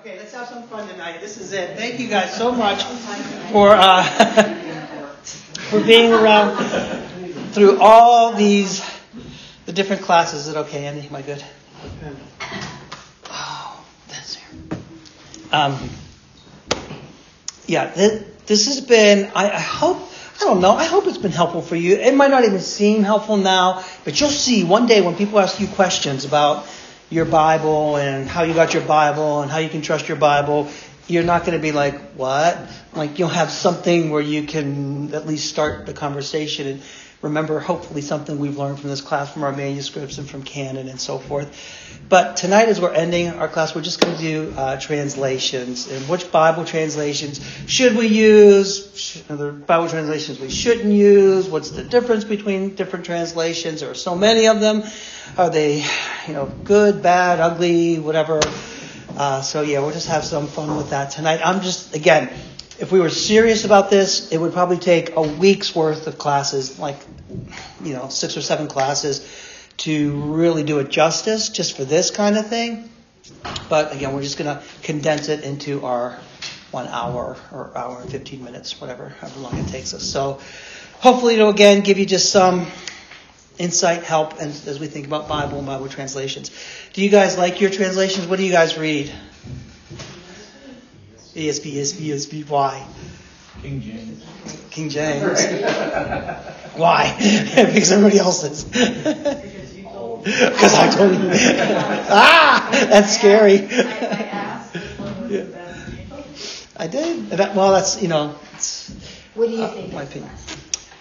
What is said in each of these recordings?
Okay, let's have some fun tonight. This is it. Thank you guys so much for uh, for being around through all these the different classes. Is it okay, Andy? Am I good? Oh, that's here. Um, yeah, this, this has been. I, I hope. I don't know. I hope it's been helpful for you. It might not even seem helpful now, but you'll see one day when people ask you questions about your Bible and how you got your Bible and how you can trust your Bible, you're not going to be like, what? Like you'll have something where you can at least start the conversation and remember hopefully something we've learned from this class, from our manuscripts and from canon and so forth. But tonight as we're ending our class, we're just going to do uh, translations and which Bible translations should we use, the Bible translations we shouldn't use, what's the difference between different translations, there are so many of them. Are they, you know, good, bad, ugly, whatever? Uh, so yeah, we'll just have some fun with that tonight. I'm just, again, if we were serious about this, it would probably take a week's worth of classes, like, you know, six or seven classes to really do it justice just for this kind of thing. But again, we're just going to condense it into our one hour or hour and 15 minutes, whatever, however long it takes us. So hopefully it'll again give you just some insight, help, and as we think about Bible and Bible translations. Do you guys like your translations? What do you guys read? ESV, ESV, ESV. Why? King James. King James. Why? because everybody else is. Because I told you. ah, that's scary. I did. That, well, that's you know. What do you uh, think? My opinion.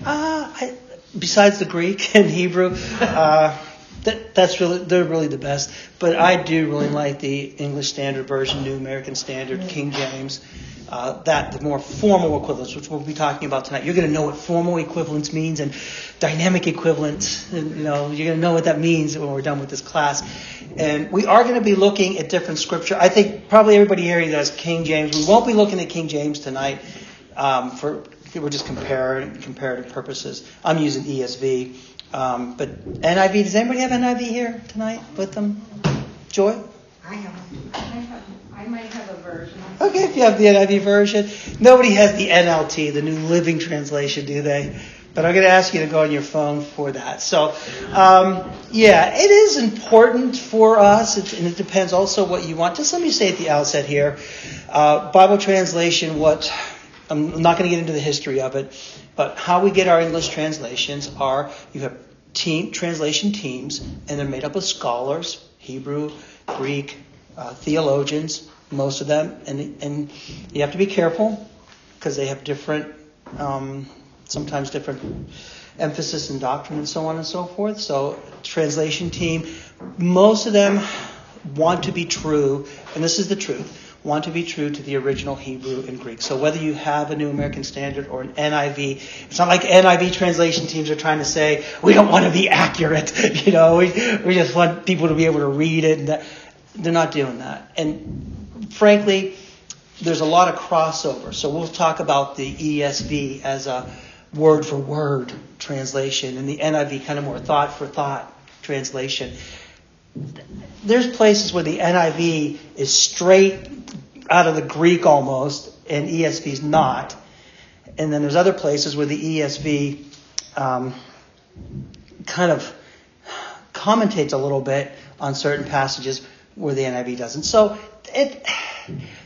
Uh, I, besides the Greek and Hebrew, uh, that, that's really they're really the best. But I do really like the English Standard Version, New American Standard, King James. Uh, that the more formal equivalence, which we'll be talking about tonight. You're going to know what formal equivalence means and dynamic equivalence. And, you know, you're going to know what that means when we're done with this class. And we are going to be looking at different scripture. I think probably everybody here does King James. We won't be looking at King James tonight um, for we're just comparing comparative purposes. I'm using ESV, um, but NIV. Does anybody have NIV here tonight with them? Joy. I have. I have. I might have a version. Okay, if you have the NIV version. Nobody has the NLT, the New Living Translation, do they? But I'm going to ask you to go on your phone for that. So, um, yeah, it is important for us, and it depends also what you want. Just let me say at the outset here uh, Bible translation, what I'm not going to get into the history of it, but how we get our English translations are you have team translation teams, and they're made up of scholars, Hebrew, Greek, uh, theologians, most of them, and and you have to be careful because they have different, um, sometimes different emphasis and doctrine and so on and so forth. So translation team, most of them want to be true, and this is the truth want to be true to the original Hebrew and Greek. So whether you have a New American Standard or an NIV, it's not like NIV translation teams are trying to say, we don't want to be accurate. You know, we, we just want people to be able to read it. And that. They're not doing that. And frankly, there's a lot of crossover. So we'll talk about the ESV as a word for word translation and the NIV kind of more thought for thought translation. There's places where the NIV is straight out of the Greek almost, and ESV is not. And then there's other places where the ESV um, kind of commentates a little bit on certain passages where the NIV doesn't. So it,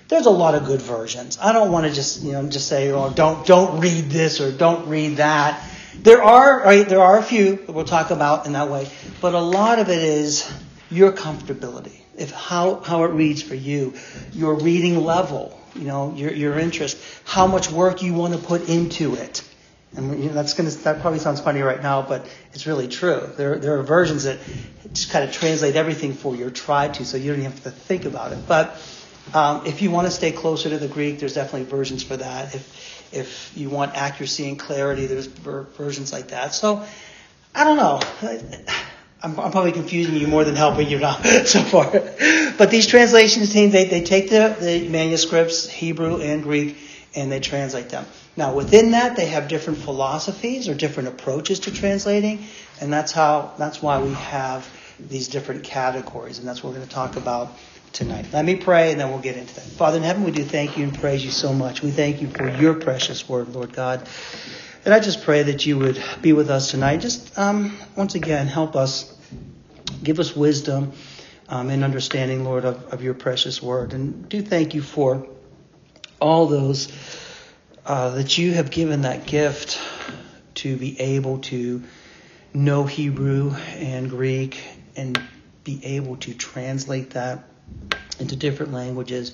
there's a lot of good versions. I don't want to just you know just say oh don't don't read this or don't read that. There are right there are a few that we'll talk about in that way, but a lot of it is your comfortability if how, how it reads for you, your reading level, you know, your, your interest, how much work you want to put into it. And you know, that's gonna, that probably sounds funny right now, but it's really true. There, there are versions that just kind of translate everything for you or try to, so you don't even have to think about it. But um, if you want to stay closer to the Greek, there's definitely versions for that. If, if you want accuracy and clarity, there's ver- versions like that. So, I don't know. I'm, I'm, probably confusing you more than helping you now so far. But these translations teams, they, they take the, the manuscripts, Hebrew and Greek, and they translate them. Now, within that, they have different philosophies or different approaches to translating, and that's how that's why we have these different categories, and that's what we're going to talk about tonight. Let me pray and then we'll get into that. Father in heaven, we do thank you and praise you so much. We thank you for your precious word, Lord God. And I just pray that you would be with us tonight. Just um, once again, help us, give us wisdom um, and understanding, Lord, of, of your precious word. And do thank you for all those uh, that you have given that gift to be able to know Hebrew and Greek and be able to translate that into different languages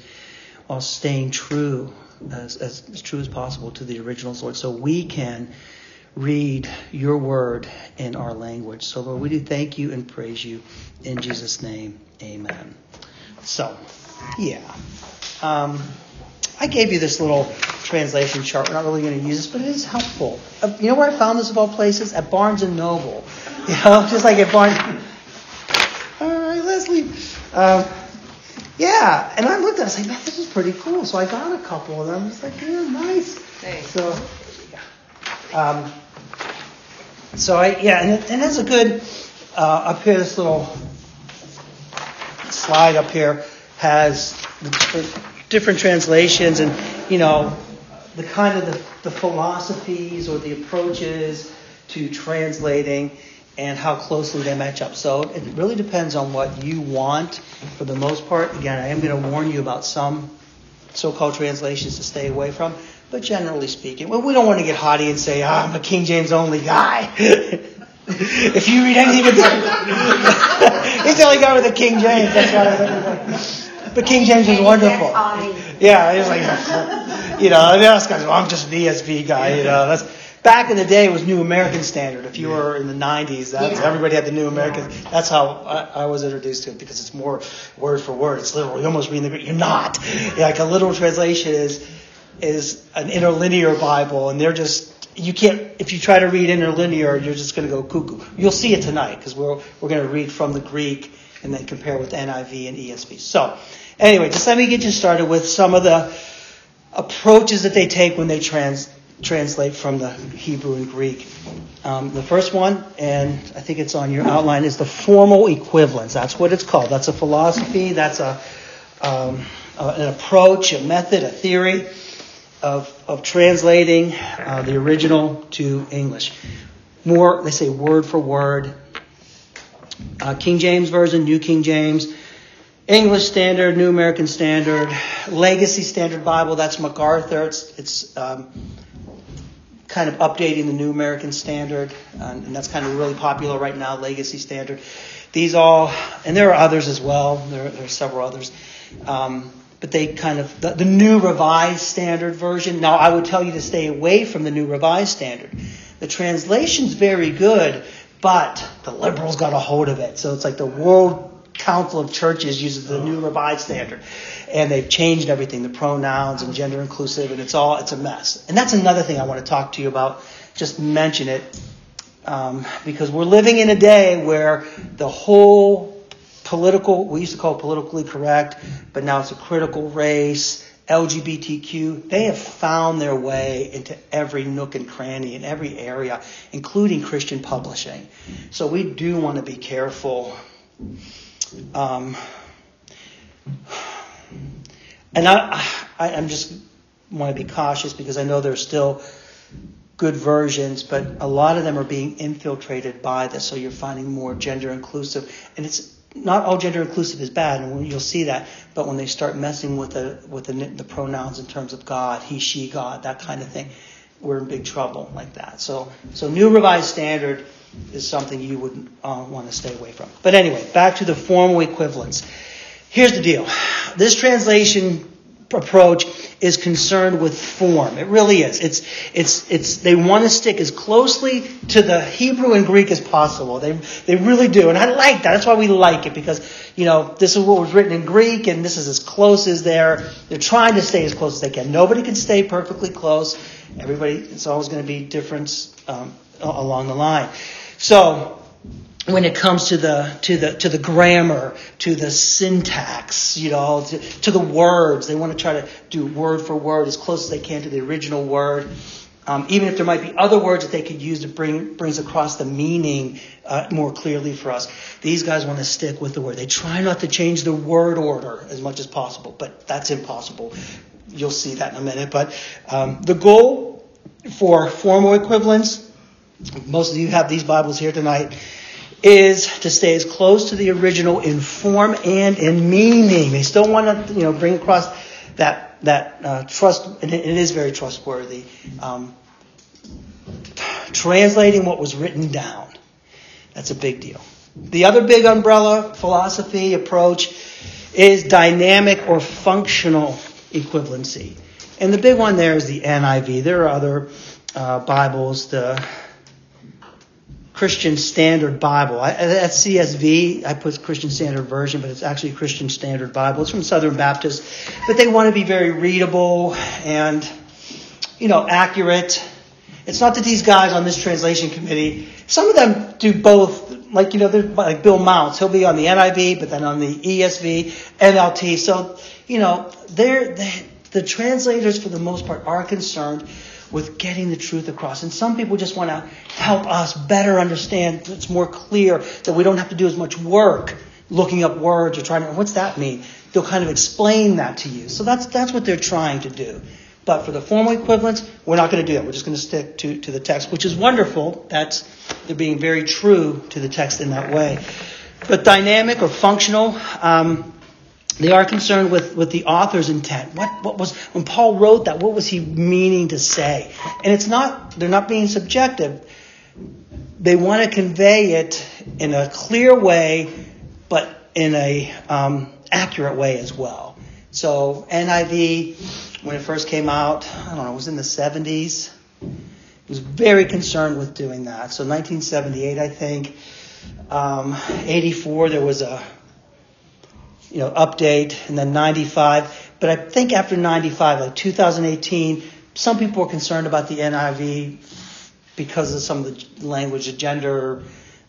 while staying true as, as, as true as possible to the originals, Lord, so we can read your word in our language. So, Lord, we do thank you and praise you in Jesus' name. Amen. So, yeah. Um, I gave you this little translation chart. We're not really going to use this, but it is helpful. Uh, you know where I found this of all places? At Barnes and Noble. You know, just like at Barnes. All right, Leslie. Um, yeah, and I looked at it, I was like, man, this is pretty cool. So I got a couple, and I'm just like, yeah, nice. Thanks. So, um, so I, yeah, and, it, and a good, uh, up here, this little slide up here has the different, different translations and, you know, the kind of the, the philosophies or the approaches to translating and how closely they match up. So it really depends on what you want for the most part. Again, I am going to warn you about some so-called translations to stay away from, but generally speaking, well, we don't want to get haughty and say, ah, I'm a King James only guy. if you read anything, he's the only guy with a King James. That's why. But King James is wonderful. Yeah, he's like, you know, other guys, well, I'm just an ESV guy. You know, that's back in the day it was New American Standard. If you were in the 90s, that's, Yeah. everybody had the New American. That's how I, I was introduced to it because it's more word for word. It's literal. You're almost reading the Greek. You're not. Yeah, like a literal translation is is an interlinear Bible, and they're just you can't if you try to read interlinear, you're just going to go cuckoo. You'll see it tonight because we're we're going to read from the Greek and then compare with NIV and ESV. So anyway, just let me get you started with some of the approaches that they take when they trans translate from the Hebrew and Greek. Um, the first one, and I think it's on your outline, is the formal equivalence. That's what it's called. That's a philosophy. That's a um, uh, an approach, a method, a theory of of translating uh, the original to English. More, they say word for word. Uh, King James version, New King James. English Standard, New American Standard, Legacy Standard Bible. That's MacArthur. It's it's um, kind of updating the New American Standard, and, and that's kind of really popular right now. Legacy Standard. These all, and there are others as well. There, there are several others, um, but they kind of the, the New Revised Standard version. Now, I would tell you to stay away from the New Revised Standard. The translation's very good, but the liberals got a hold of it. So it's like the World Council of Churches uses the New Revised Standard, and they've changed everything, the pronouns and gender inclusive, and it's all it's a mess. And that's another thing I want to talk to you about. Just mention it um, because we're living in a day where the whole political, we used to call it politically correct, but now it's a critical race. LGBTQ, they have found their way into every nook and cranny in every area, including Christian publishing. So we do want to be careful. Um, and I, I, I'm just want to be cautious because I know there's still good versions, but a lot of them are being infiltrated by this. So you're finding more gender inclusive, and it's not all gender inclusive is bad, and you'll see that. But when they start messing with the with the, the pronouns in terms of God, he, she, God, that kind of thing, we're in big trouble like that. So so New Revised Standard is something you would uh, want to stay away from. But anyway, back to the formal equivalence. Here's the deal. This translation approach is concerned with form. It really is. It's it's it's they want to stick as closely to the Hebrew and Greek as possible. They they really do. And I like that. That's why we like it because you know, this is what was written in Greek and this is as close as they're they're trying to stay as close as they can. Nobody can stay perfectly close. Everybody it's always going to be difference um, along the line. So when it comes to the to the to the grammar, to the syntax, you know, to, to the words, they want to try to do word for word as close as they can to the original word. um, even if there might be other words that they could use to bring brings across the meaning uh, more clearly for us. These guys want to stick with the word. They try not to change the word order as much as possible, but that's impossible. You'll see that in a minute. But um, the goal for formal equivalence, most of you have these Bibles here tonight, is to stay as close to the original in form and in meaning. They still want to, you know, bring across that that uh, trust, and it is very trustworthy. Um, translating what was written down. That's a big deal. The other big umbrella philosophy approach is dynamic or functional equivalency. And the big one there is the NIV. There are other uh, Bibles, the Christian Standard Bible. At CSV, I put Christian Standard Version, but it's actually Christian Standard Bible. It's from Southern Baptist, but they want to be very readable and, you know, accurate. It's not that these guys on this translation committee, some of them do both. Like, you know, like Bill Mounce. He'll be on the NIV, but then on the ESV, NLT. So, you know, they're, they, the translators, for the most part, are concerned with getting the truth across. And some people just want to help us better understand. It's more clear that we don't have to do as much work looking up words or trying to, what's that mean? They'll kind of explain that to you. So that's, that's what they're trying to do. But for the formal equivalents, we're not going to do that. We're just going to stick to, to the text, which is wonderful. That's, they're being very true to the text in that way. But dynamic or functional, um, they are concerned with, with the author's intent. What, what was, when Paul wrote that, what was he meaning to say? And it's not, they're not being subjective. They want to convey it in a clear way, but in a um, accurate way as well. So NIV, when it first came out, I don't know, it was in the 70s. It was very concerned with doing that. So 1978, I think, um, 84, there was a you know, update, and then 95. But I think after 95, like 2018, some people were concerned about the NIV because of some of the language, the gender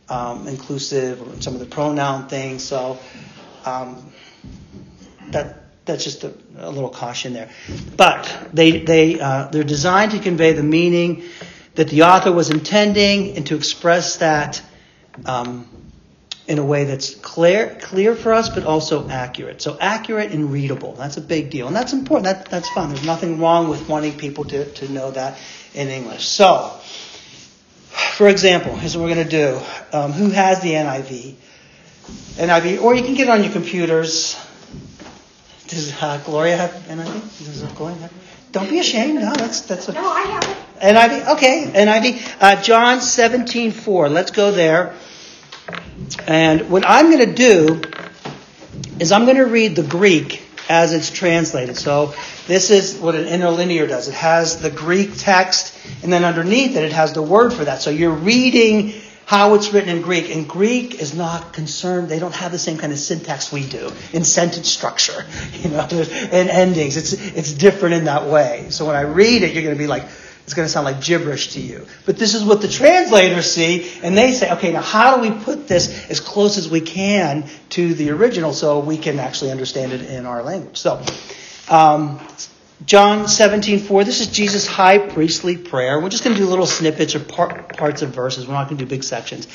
um, inclusive, or some of the pronoun things. So um, that that's just a, a, little caution there. But they they uh, they're designed to convey the meaning that the author was intending and to express that. Um, in a way that's clear, clear for us, but also accurate. So accurate and readable. That's a big deal. And that's important. That, that's fun. There's nothing wrong with wanting people to, to know that in English. So, for example, here's what we're going to do. Um, who has the NIV? NIV, or you can get it on your computers. Does uh, Gloria have NIV? Does Gloria have? Don't be ashamed. No, that's that's. A, no, I have it. NIV. Okay, NIV. Uh, John seventeen four. Let's go there. And what I'm going to do is I'm going to read the Greek as it's translated. So this is what an interlinear does. It has the Greek text, and then underneath it, it has the word for that. So you're reading how it's written in Greek. And Greek is not concerned, they don't have the same kind of syntax we do in sentence structure, you know, and endings. It's, it's different in that way. So when I read it, you're going to be like, it's going to sound like gibberish to you. But this is what the translators see, and they say, okay, now how do we put this as close as we can to the original so we can actually understand it in our language? So, um, John 17, 4, this is Jesus' high priestly prayer. We're just going to do little snippets or par- parts of verses. We're not going to do big sections.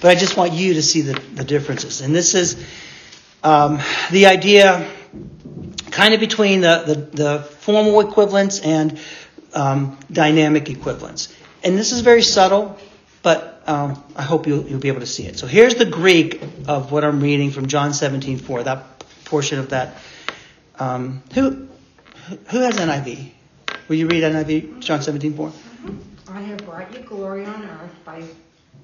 But I just want you to see the, the differences. And this is um, the idea kind of between the, the, the formal equivalence and um, dynamic equivalence. And this is very subtle, but um, I hope you'll, you'll, be able to see it. So here's the Greek of what I'm reading from John 17:4. That portion of that. Um, who who has NIV? Will you read NIV John 17:4? Mm-hmm. I have brought you glory on earth by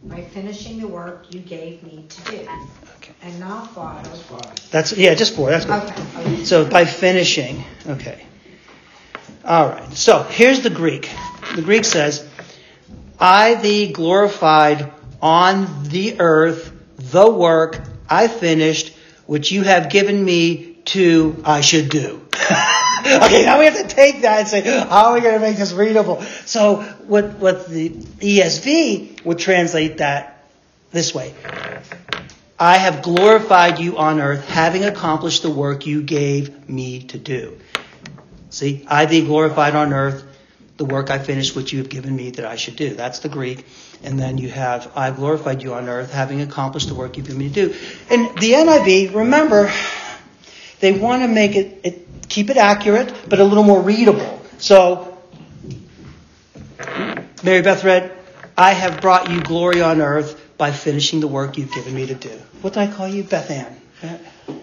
by finishing the work you gave me to do. Okay. And not five. That's yeah, just four. That's good. Okay. okay. So by finishing, okay. All right. So here's the Greek. The Greek says, I thee glorified on the earth the work I finished, which you have given me to I should do. okay, now we have to take that and say, how are we going to make this readable? So what, what the ESV would translate that this way. I have glorified you on earth, having accomplished the work you gave me to do. See, I thee glorified on earth, the work I finished which you have given me that I should do. That's the Greek. And then you have, I glorified you on earth, having accomplished the work you've given me to do. And the NIV, remember, they want to make it, it keep it accurate, but a little more readable. So, Mary Beth read, I have brought you glory on earth by finishing the work you've given me to do. What did I call you? Beth Ann.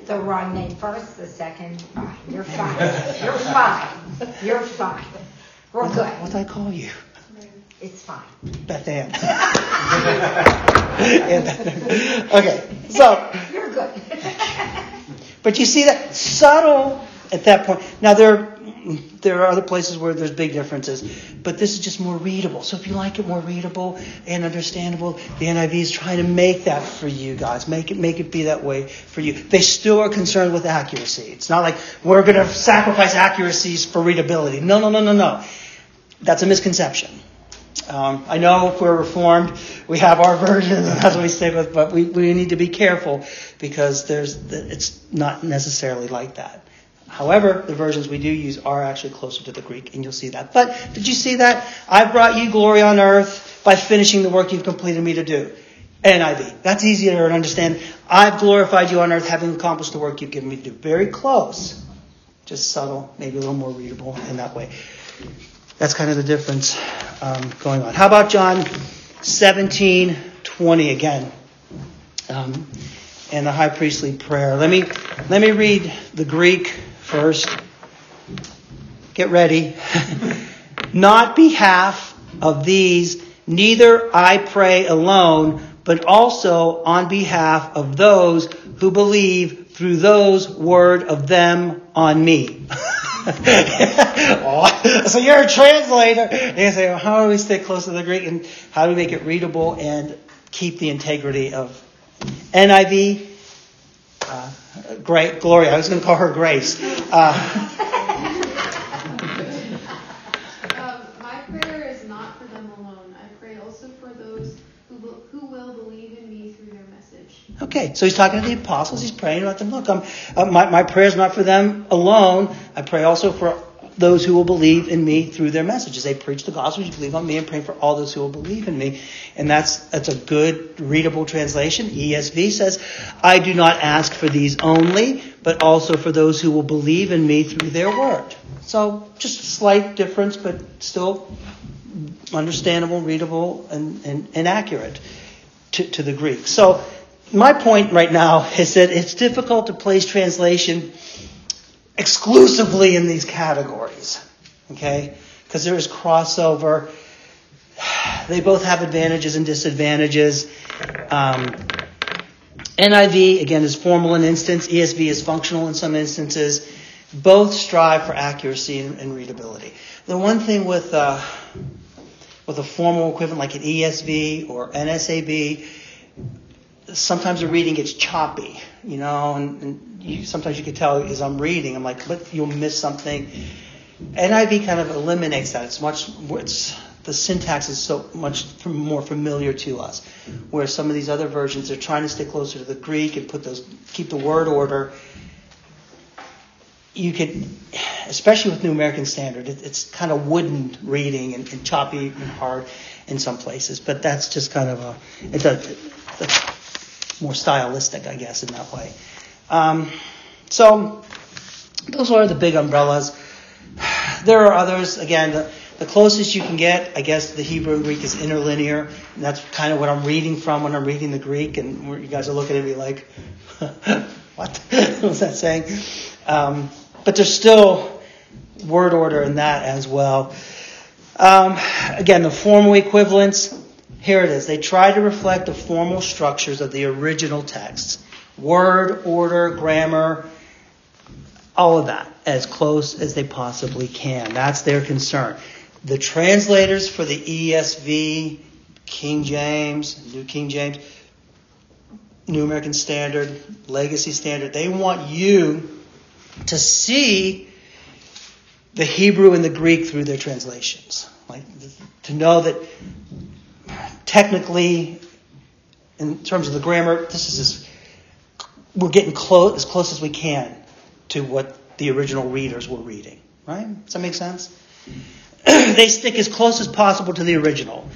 The wrong name first, the second. Fine. You're fine. You're fine. You're fine. We're good. What did I call you? It's fine. Beth Ann. okay, so. You're good. but you see that subtle at that point. Now there, there are other places where there's big differences, but this is just more readable. So if you like it more readable and understandable, the NIV is trying to make that for you guys. Make it, make it be that way for you. They still are concerned with accuracy. It's not like we're going to sacrifice accuracies for readability. No, no, no, no, no. That's a misconception. Um, I know if we're reformed, we have our versions, and that's what we stick with, but we, we need to be careful because there's it's not necessarily like that. However, the versions we do use are actually closer to the Greek, and you'll see that. But did you see that? I've brought you glory on earth by finishing the work you've completed me to do. NIV. That's easier to understand. I've glorified you on earth having accomplished the work you've given me to do. Very close. Just subtle, maybe a little more readable in that way. That's kind of the difference um, going on. How about John 17, 20 again? Um, and the high priestly prayer. Let me, let me read the Greek first. Get ready. Not behalf of these, neither I pray alone, but also on behalf of those who believe through those word of them on me. so you're a translator. And you say, well, how do we stay close to the Greek and how do we make it readable and keep the integrity of NIV? Uh, great Gloria. I was going to call her Grace. Uh, um, my prayer is not for them alone. I pray also for those who will, believe in me through their message. Okay, so he's talking to the apostles. He's praying about them. Look, uh, my, my prayer is not for them alone. I pray also for those who will believe in me through their messages. They preach the gospel. You believe on me and pray for all those who will believe in me. And that's, that's a good readable translation. ESV says, I do not ask for these only, but also for those who will believe in me through their word. So just a slight difference, but still understandable, readable, and, and, and accurate to, to the Greek. So my point right now is that it's difficult to place translation exclusively in these categories. Okay? Because there is crossover. They both have advantages and disadvantages. Um, NIV, again, is formal in instance. ESV is functional in some instances. Both strive for accuracy and, and readability. The one thing with, uh, with a formal equivalent like an ESV or NASB, sometimes the reading gets choppy, you know, and, and you, sometimes you can tell as I'm reading, I'm like, but you'll miss something. NIV kind of eliminates that. It's much, it's, the syntax is so much more familiar to us. Whereas some of these other versions, they're trying to stay closer to the Greek and put those, keep the word order. You could, especially with New American Standard, it, it's kind of wooden reading and, and, choppy and hard in some places. But that's just kind of a, it's a, it's more stylistic, I guess, in that way. Um, so those are the big umbrellas. There are others. Again, the, the closest you can get, I guess, the Hebrew and Greek is interlinear, and that's kind of what I'm reading from when I'm reading the Greek. And you guys are looking at me like, "What was that saying?" Um, but there's still word order in that as well. Um, again, the formal equivalents. Here it is. They try to reflect the formal structures of the original texts word, order, grammar, all of that as close as they possibly can. That's their concern. The translators for the ESV, King James, New King James, New American Standard, Legacy Standard, they want you to see the Hebrew and the Greek through their translations. Like to know that technically, in terms of the grammar, this is as we're getting close as close as we can to what the original readers were reading. Right? Does that make sense? they stick as close as possible to the original.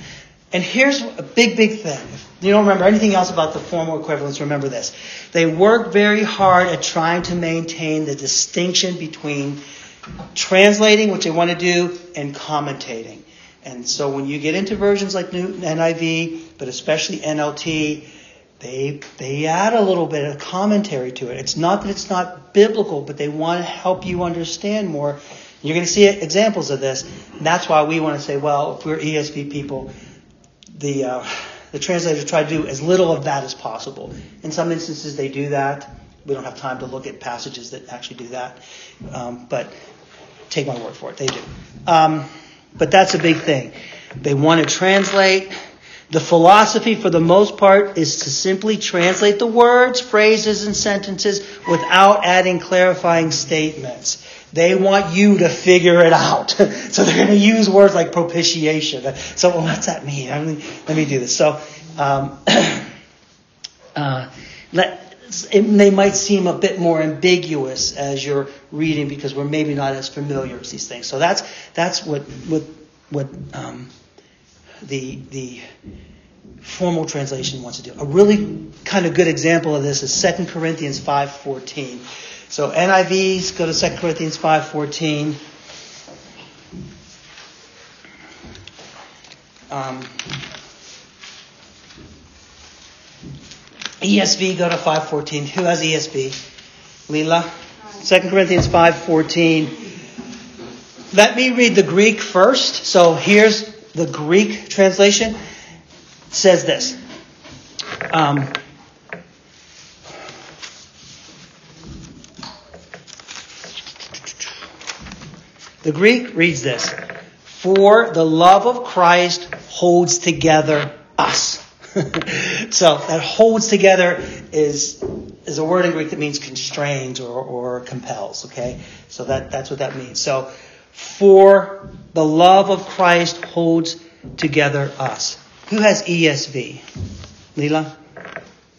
And here's a big, big thing. If you don't remember anything else about the formal equivalence, remember this. They work very hard at trying to maintain the distinction between translating, which they want to do, and commentating. And so when you get into versions like Newton NIV, but especially NLT, they they add a little bit of commentary to it. It's not that it's not biblical, but they want to help you understand more. You're going to see examples of this. And that's why we want to say, well, if we're ESV people, the uh, the translators try to do as little of that as possible. In some instances, they do that. We don't have time to look at passages that actually do that, um, but take my word for it, they do. Um, but that's a big thing. They want to translate. The philosophy, for the most part, is to simply translate the words, phrases, and sentences without adding clarifying statements. They want you to figure it out. so they're going to use words like propitiation. So well, what's that mean? I mean? Let me do this. So um, uh, let, it, they might seem a bit more ambiguous as you're reading because we're maybe not as familiar with these things. So that's that's what what what um, the the formal translation wants to do. A really kind of good example of this is 2 Corinthians 5:14. So NIVs go to 2 Corinthians 5:14. Um, ESV go to 5:14. Who has ESV? Leela. 2 Corinthians 5:14. Let me read the Greek first. So here's the Greek translation. It says this. Um, The Greek reads this For the love of Christ holds together us. so that holds together is is a word in Greek that means constrains or, or compels. Okay, so that that's what that means. So for the love of Christ holds together us. Who has ESV? Leela.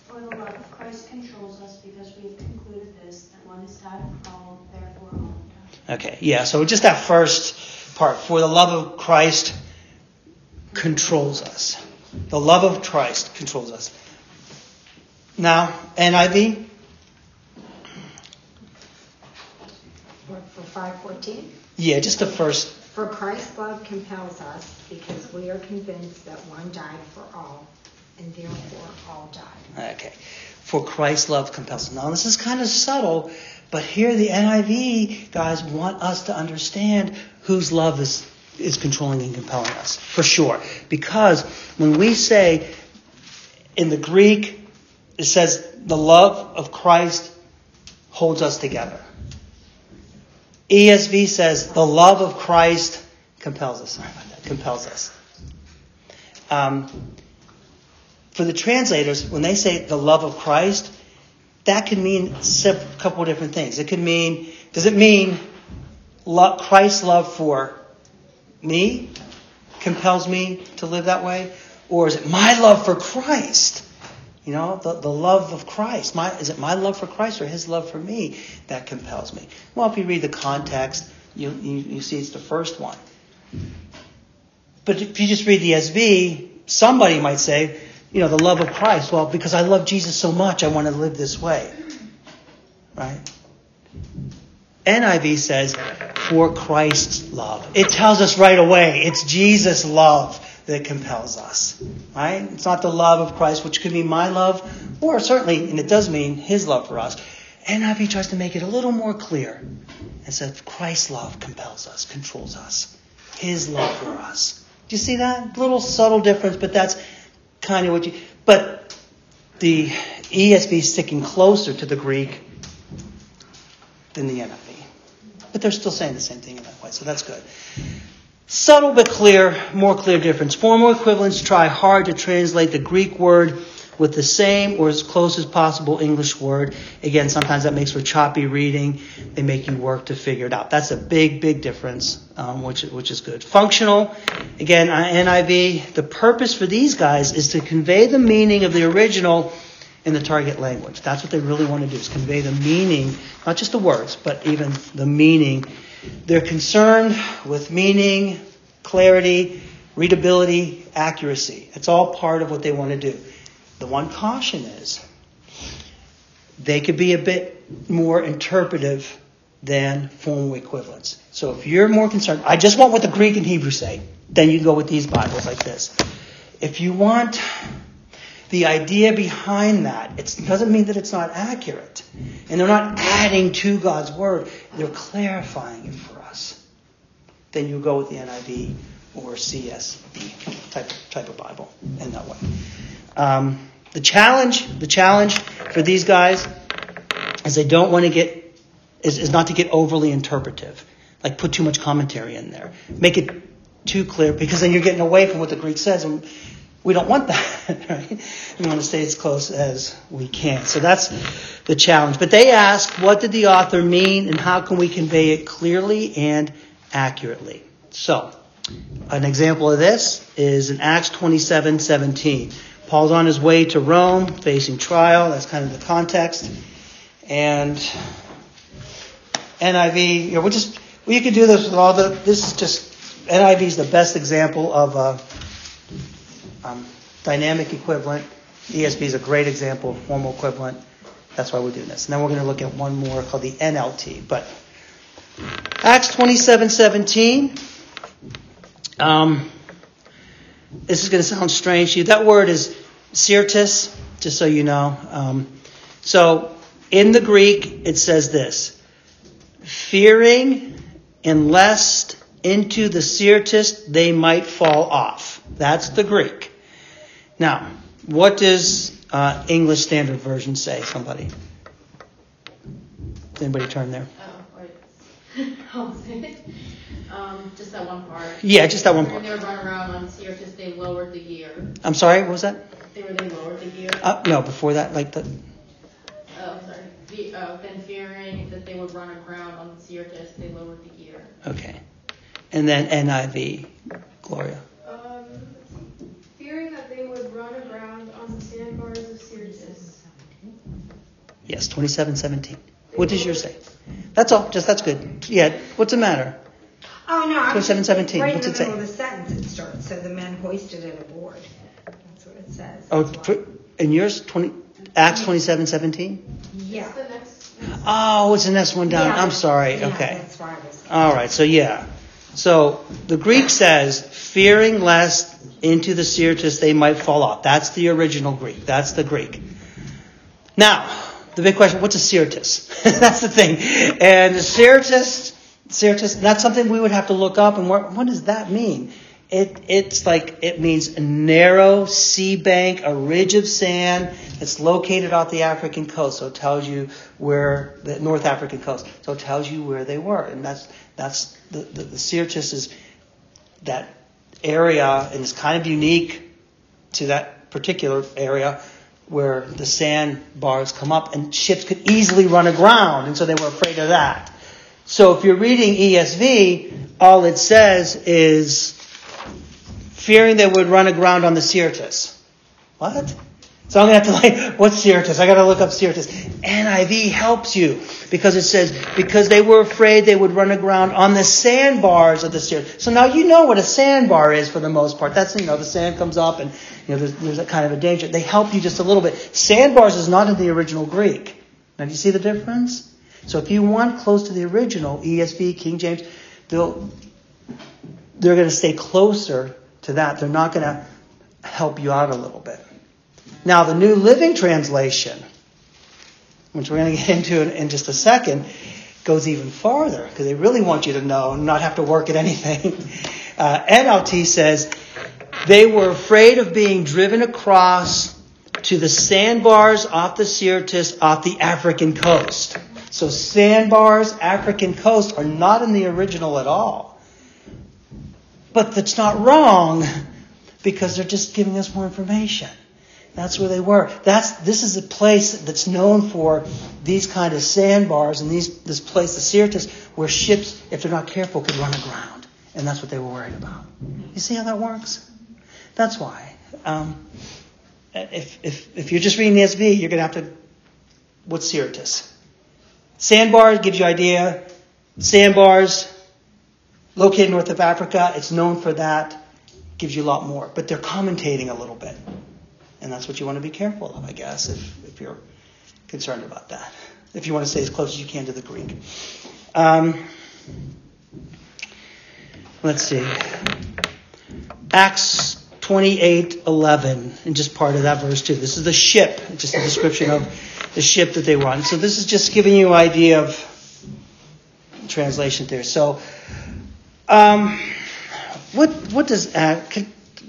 For the love of Christ controls us because we have concluded this that one is died for all, therefore all Okay, yeah, so just that first part. For the love of Christ controls us. The love of Christ controls us. Now, NIV. For, for 514? Yeah, just the first. For Christ's love compels us because we are convinced that one died for all, and therefore all died. Okay. For Christ's love compels us. Now, this is kind of subtle, but here the NIV guys want us to understand whose love is, is controlling and compelling us, for sure. Because when we say in the Greek, it says the love of Christ holds us together. ESV says the love of Christ compels us. Sorry about that. Compels us. Um, for the translators, when they say the love of Christ, that can mean a couple of different things. It could mean, does it mean Christ's love for me compels me to live that way? Or is it my love for Christ? You know, the, the love of Christ. My, is it my love for Christ or his love for me that compels me? Well, if you read the context, you, you, you see it's the first one. But if you just read the ESV, somebody might say, you know, the love of Christ. Well, because I love Jesus so much, I want to live this way. Right? NIV says, for Christ's love. It tells us right away, it's Jesus' love that compels us. Right? It's not the love of Christ, which could be my love, or certainly, and it does mean his love for us. NIV tries to make it a little more clear and says Christ's love compels us, controls us. His love for us. Do you see that? Little subtle difference, but that's kind of what you. But the ESV is sticking closer to the Greek than the NIV. But they're still saying the same thing in that way, so that's good. Subtle but clear, more clear difference. Formal equivalents try hard to translate the Greek word with the same or as close as possible English word. Again, sometimes that makes for choppy reading. They make you work to figure it out. That's a big, big difference, um, which, which is good. Functional, again, NIV, the purpose for these guys is to convey the meaning of the original in the target language. That's what they really want to do, is convey the meaning, not just the words, but even the meaning. They're concerned with meaning clarity, readability, accuracy. It's all part of what they want to do. The one caution is they could be a bit more interpretive than formal equivalents. So if you're more concerned, I just want what the Greek and Hebrew say, then you go with these Bibles like this. If you want the idea behind that, it doesn't mean that it's not accurate. And they're not adding to God's word, they're clarifying it for us. Then you go with the NIV or CSB type, type of Bible in that way. Um, the challenge, the challenge for these guys is they don't want to get is, is not to get overly interpretive, like put too much commentary in there, make it too clear, because then you're getting away from what the Greek says, and we don't want that, right? We want to stay as close as we can. So that's the challenge. But they ask, what did the author mean, and how can we convey it clearly and accurately? So, an example of this is in Acts 27 17. Paul's on his way to Rome, facing trial. That's kind of the context. And NIV, you know, we just we could do this with all the. This is just NIV is the best example of a um, dynamic equivalent. ESV is a great example of formal equivalent. That's why we're doing this. And then we're going to look at one more called the NLT. But Acts 27 17. Um, this is going to sound strange to you. That word is syrtis, just so you know. Um, so in the Greek, it says this fearing and lest into the syrtis they might fall off. That's the Greek. Now, what does uh, English Standard Version say? Somebody? Anybody turn there? Oh, wait. I'll say it. Um, just that one part. Yeah, just that one When part. they were running around on Syrtis, they lowered the gear. I'm sorry, what was that? They were they lowered the gear. Uh, no, before that, like the. Oh, sorry. The, uh, then fearing that they would run aground on Syrtis, they lowered the gear. Okay. And then NIV, Gloria. Um, fearing that they would run aground on the sandbars of Syrtis. Yes, 2717. What does yours say? That's all. Just that's good. Yeah. What's the matter? Oh, no. I was 27, just- 17, Right in what's the it say? middle of the sentence it starts, so the men hoisted it aboard. That's what it says. Oh, That's for, and yours 20 Acts 2717. Yeah. It's the next. next Oh, it's the next one down. Yeah, I'm sorry. yeah, Okay. That's why I was. All right. So yeah. So the Greek says, fearing lest into the Syrtis they might fall off. That's the original Greek. That's the Greek. Now, the big question, what's a Syrtis? that's the thing. And Syrtis, Syrtis, that's something we would have to look up and what, what does that mean? It, it's like, it means a narrow sea bank, a ridge of sand that's located off the African coast. So it tells you where, the North African coast. So it tells you where they were. And that's, that's, the, the, the Syrtis is that area, and it's kind of unique to that particular area where the sandbars come up and ships could easily run aground, and so they were afraid of that. So if you're reading ESV, all it says is fearing they would run aground on the Syrtis. What? So I'm gonna have to like, what's Syrtis? I gotta look up Syrtis. NIV helps you because it says because they were afraid they would run aground on the sandbars of the Syrtis. So now you know what a sandbar is for the most part. That's you know the sand comes up and you know there's, there's a kind of a danger. They help you just a little bit. Sandbars is not in the original Greek. Now do you see the difference? So if you want close to the original ESV, King James, they'll they're going to stay closer to that. They're not going to help you out a little bit. Now, the New Living Translation, which we're going to get into in, just a second, goes even farther because they really want you to know and not have to work at anything. Uh, NLT says, they were afraid of being driven across to the sandbars off the Syrtis off the African coast. So sandbars, African coast are not in the original at all. But that's not wrong because they're just giving us more information. That's where they were. That's this is a place that's known for these kind of sandbars and these this place, the Syrtis, where ships, if they're not careful, could run aground. And that's what they were worried about. You see how that works? That's why. Um, if, if, if you're just reading the SB, you're going to have to. What's Syrtis? Sandbars gives you idea. Sandbars, located north of Africa. It's known for that. Gives you a lot more. But they're commentating a little bit. And that's what you want to be careful of, I guess, if, if you're concerned about that. If you want to stay as close as you can to the Greek. Um, let's see. Acts 28 11, and just part of that verse too. This is the ship, just a description of the ship that they were on. So this is just giving you an idea of translation there. So, um, what what does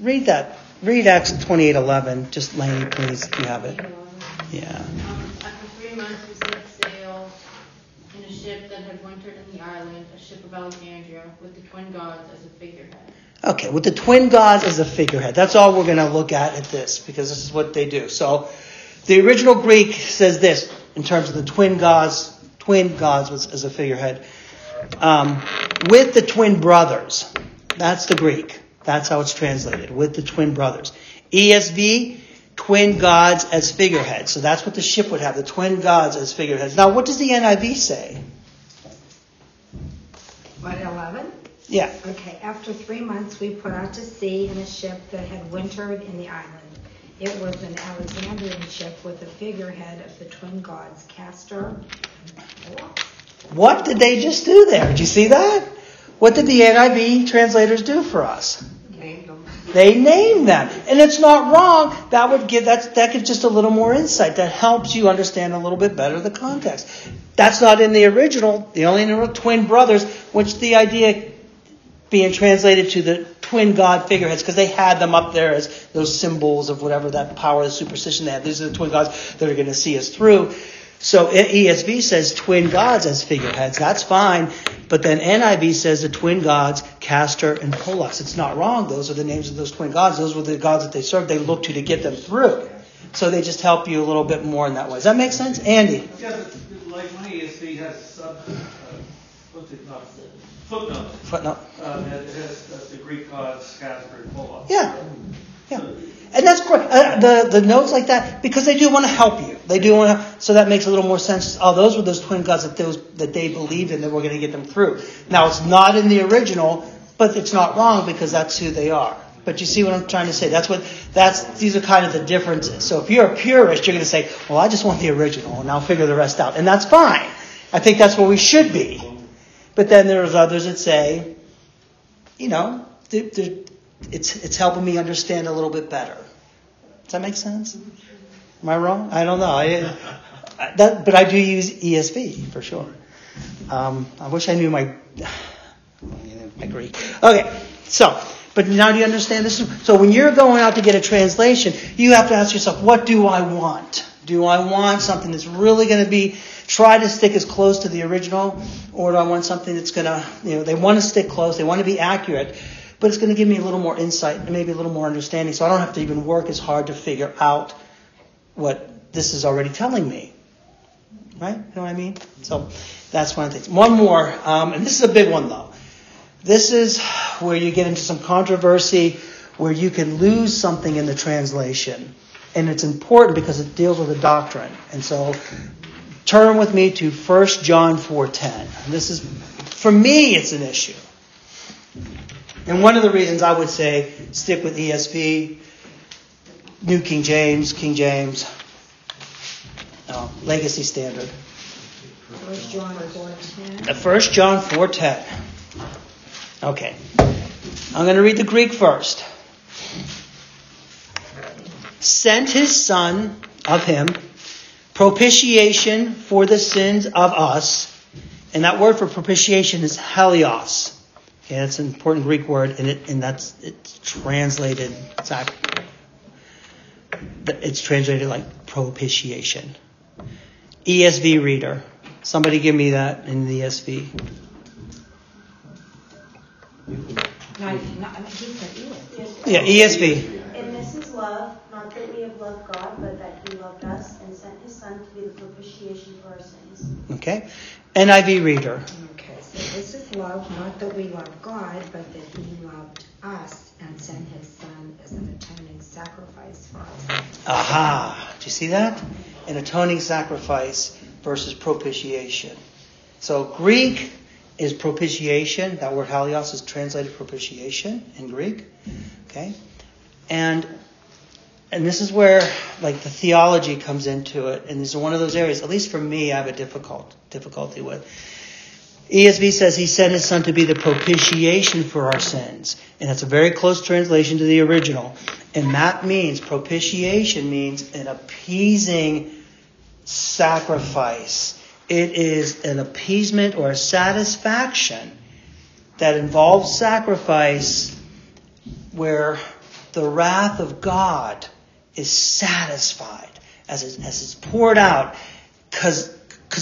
read that. Read Acts 28:11, Just Laney, please, if you have it. Yeah. Um, after three months, we set sail in a ship that had wintered in the island, a ship of Alexandria, with the twin gods as a figurehead. Okay, with the twin gods as a figurehead. That's all we're going to look at at this because this is what they do. So, the original Greek says this in terms of the twin gods. Twin gods was, as a figurehead. Um, with the twin brothers. That's the Greek. That's how it's translated. With the twin brothers. ESV, twin gods as figureheads. So that's what the ship would have. The twin gods as figureheads. Now, what does the NIV say? What, 11? Yeah. Okay, after three months, we put out to sea in a ship that had wintered in the island. It was an Alexandrian ship with the figurehead of the twin gods, Castor. What did they just do there? Did you see that? What did the NIV translators do for us? They named them. And it's not wrong. That would give that that gives just a little more insight. That helps you understand a little bit better the context. That's not in the original. The only in the twin brothers, which the idea being translated to the twin god figureheads because they had them up there as those symbols of whatever that power, the superstition they had. These are the twin gods that are going to see us through. So ESV says twin gods as figureheads. That's fine. But then NIV says the twin gods, Castor and Pollux. It's not wrong. Those are the names of those twin gods. Those were the gods that they served. They looked to to get them through. So they just help you a little bit more in that way. Does that make sense? Andy? Yeah, like my ESV has sub, uh, what's it, not, footnotes. Footnote. Um, it has uh, the Greek gods Castor and Pollux. Yeah. Yeah. And that's great. Uh, the, the notes like that, because they do want to help you. They do want to, so that makes a little more sense. Oh, those were those twin gods that, those, that they believed in that we're going to get them through. Now, it's not in the original, but it's not wrong because that's who they are. But you see what I'm trying to say? That's what, that's, these are kind of the differences. So if you're a purist, you're going to say, well, I just want the original and I'll figure the rest out. And that's fine. I think that's where we should be. But then there's others that say, you know, it's, it's helping me understand a little bit better. Does that make sense? Am I wrong? I don't know. I, that, but I do use ESV for sure. Um, I wish I knew my my Greek. Okay, so but now do you understand this? So when you're going out to get a translation, you have to ask yourself, what do I want? Do I want something that's really going to be try to stick as close to the original, or do I want something that's going to, you know, they want to stick close, they want to be accurate, but it's going to give me a little more insight and maybe a little more understanding, so I don't have to even work as hard to figure out what this is already telling me. Right? You know what I mean? So that's one of the things. One more, um, and this is a big one though. This is where you get into some controversy, where you can lose something in the translation. And it's important because it deals with a doctrine. And so turn with me to 1 John 4.10. This is, for me, it's an issue. And one of the reasons I would say stick with ESV, New King James, King James, no, Legacy Standard. First John 4:10. The 1 John 4.10. Okay. I'm going to read the Greek first. Sent his son of him propitiation for the sins of us. And that word for propitiation is helios. Okay, that's an important Greek word, and it and that's it's translated exactly. It's translated like propitiation. ESV reader. Somebody give me that in the ESV. No, no, he said you. Yeah, ESV. And this is love, not that we have loved God, but that He loved us and sent His Son to be the propitiation for our sins. Okay. NIV reader. Okay, so this is love, not that we love God, but that He loved us and sent His Son as an atoning sacrifice for us. Aha. Do you see that? An atoning sacrifice versus propitiation. So Greek is propitiation. That word halios is translated propitiation in Greek. Okay? And and this is where like the theology comes into it, and this is one of those areas, at least for me, I have a difficult difficulty with. ESV says he sent his son to be the propitiation for our sins. And that's a very close translation to the original. And that means, propitiation means an appeasing sacrifice. It is an appeasement or a satisfaction that involves sacrifice where the wrath of God is satisfied as it's, as it's poured out. Because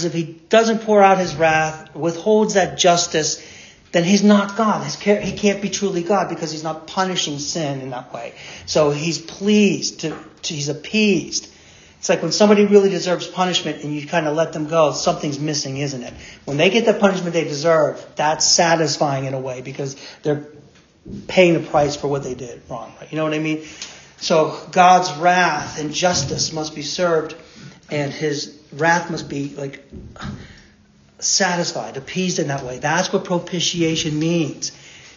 if he doesn't pour out his wrath, withholds that justice, then he's not God. He can't be truly God because he's not punishing sin in that way. So he's pleased, to, to, he's appeased. It's like when somebody really deserves punishment and you kind of let them go, something's missing, isn't it? When they get the punishment they deserve, that's satisfying in a way because they're paying the price for what they did wrong. You know what I mean? So God's wrath and justice must be served, and His wrath must be like satisfied, appeased in that way. That's what propitiation means.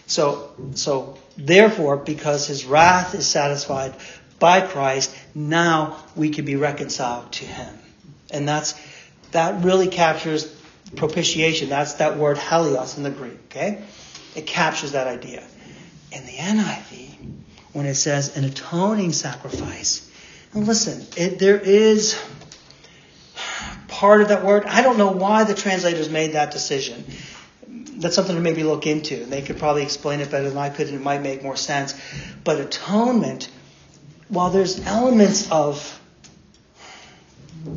So, so therefore, because His wrath is satisfied by Christ, now we can be reconciled to Him, and that's that really captures propitiation. That's that word helios in the Greek. Okay, it captures that idea. In the NIV, when it says an atoning sacrifice. And listen, it, there is part of that word. I don't know why the translators made that decision. That's something to maybe look into. They could probably explain it better than I could, and it might make more sense. But atonement, while there's elements of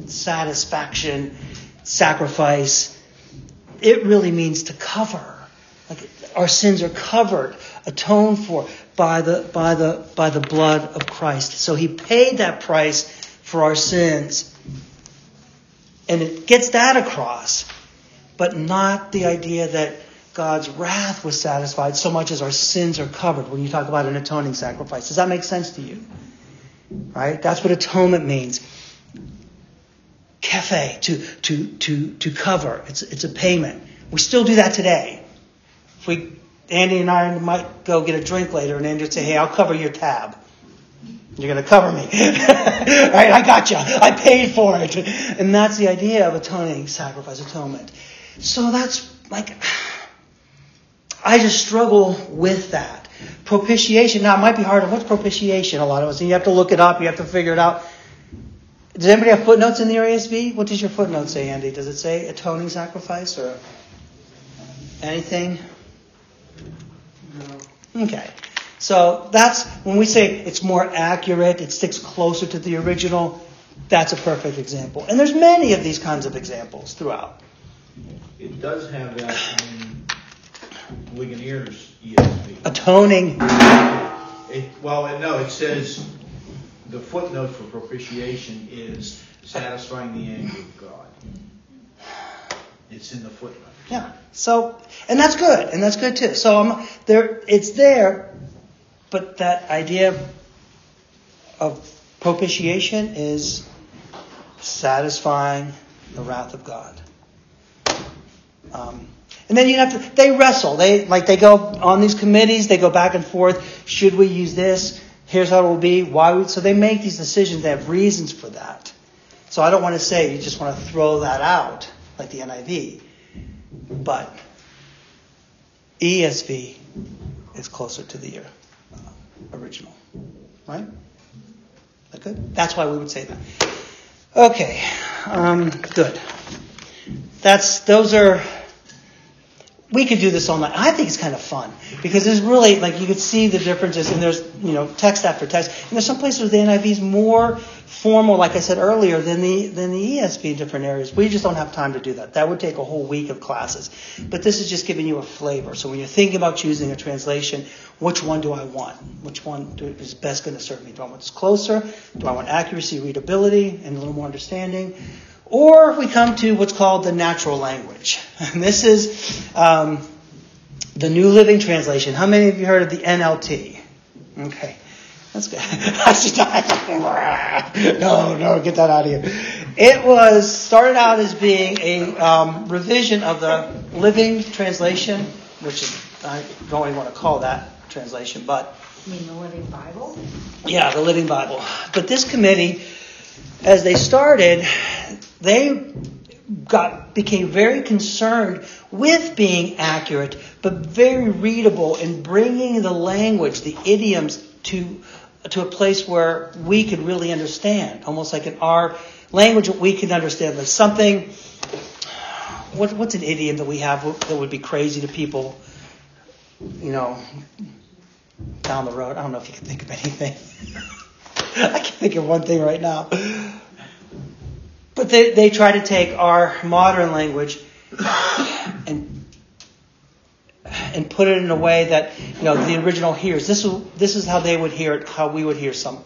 satisfaction, sacrifice, it really means to cover. Like our sins are covered, atoned for by the, by the, by the blood of Christ. So he paid that price for our sins. And it gets that across, but not the idea that God's wrath was satisfied so much as our sins are covered when you talk about an atoning sacrifice. Does that make sense to you? Right? That's what atonement means. Kefe, to, to, to, to cover. It's, it's a payment. We still do that today. If we Andy and I might go get a drink later, and Andy would say, "Hey, I'll cover your tab. You're going to cover me, right? I got you. I paid for it." And that's the idea of atoning, sacrifice, atonement. So that's like, I just struggle with that propitiation. Now it might be harder. What's propitiation? A lot of us, and you have to look it up. You have to figure it out. Does anybody have footnotes in the RSV? What does your footnote say, Andy? Does it say atoning sacrifice or anything? No. Okay. So that's when we say it's more accurate, it sticks closer to the original, that's a perfect example. And there's many of these kinds of examples throughout. It does have that in Ligonier's ESV. Atoning. It, well, no, it says the footnote for propitiation is satisfying the anger of God. It's in the footnote. Yeah. So, and that's good, and that's good too. So I'm, there, it's there, but that idea of propitiation is satisfying the wrath of God. Um, and then you have to, they wrestle. They, like, they go on these committees, they go back and forth. Should we use this? Here's how it will be. Why would, so they make these decisions. They have reasons for that. So I don't want to say you just want to throw that out, like the NIV. But ESV is closer to the uh, original, right? That good? That's why we would say that. Okay, um, good. That's those are. We could do this all night. I think it's kind of fun because there's really like you could see the differences, and there's you know text after text, and there's some places where the NIV is more formal, like I said earlier, than the than the ESV in different areas. We just don't have time to do that. That would take a whole week of classes. But this is just giving you a flavor. So when you're thinking about choosing a translation, which one do I want? Which one is best going to serve me? Do I want this closer? Do I want accuracy, readability, and a little more understanding? Or we come to what's called the natural language. And this is um, the New Living Translation. How many of you heard of the NLT? Okay. That's good. no, no, get that out of here. It was started out as being a um, revision of the Living Translation, which is, I don't even want to call that translation, but You mean the Living Bible? yeah, the Living Bible. But this committee, as they started, they got became very concerned with being accurate, but very readable in bringing the language, the idioms, to to a place where we could really understand, almost like in our language we can understand. Like something. What, what's an idiom that we have that would be crazy to people? You know, down the road. I don't know if you can think of anything. I can't think of one thing right now. But they, they try to take our modern language and and put it in a way that you know the original hears. This is this is how they would hear it, how we would hear some.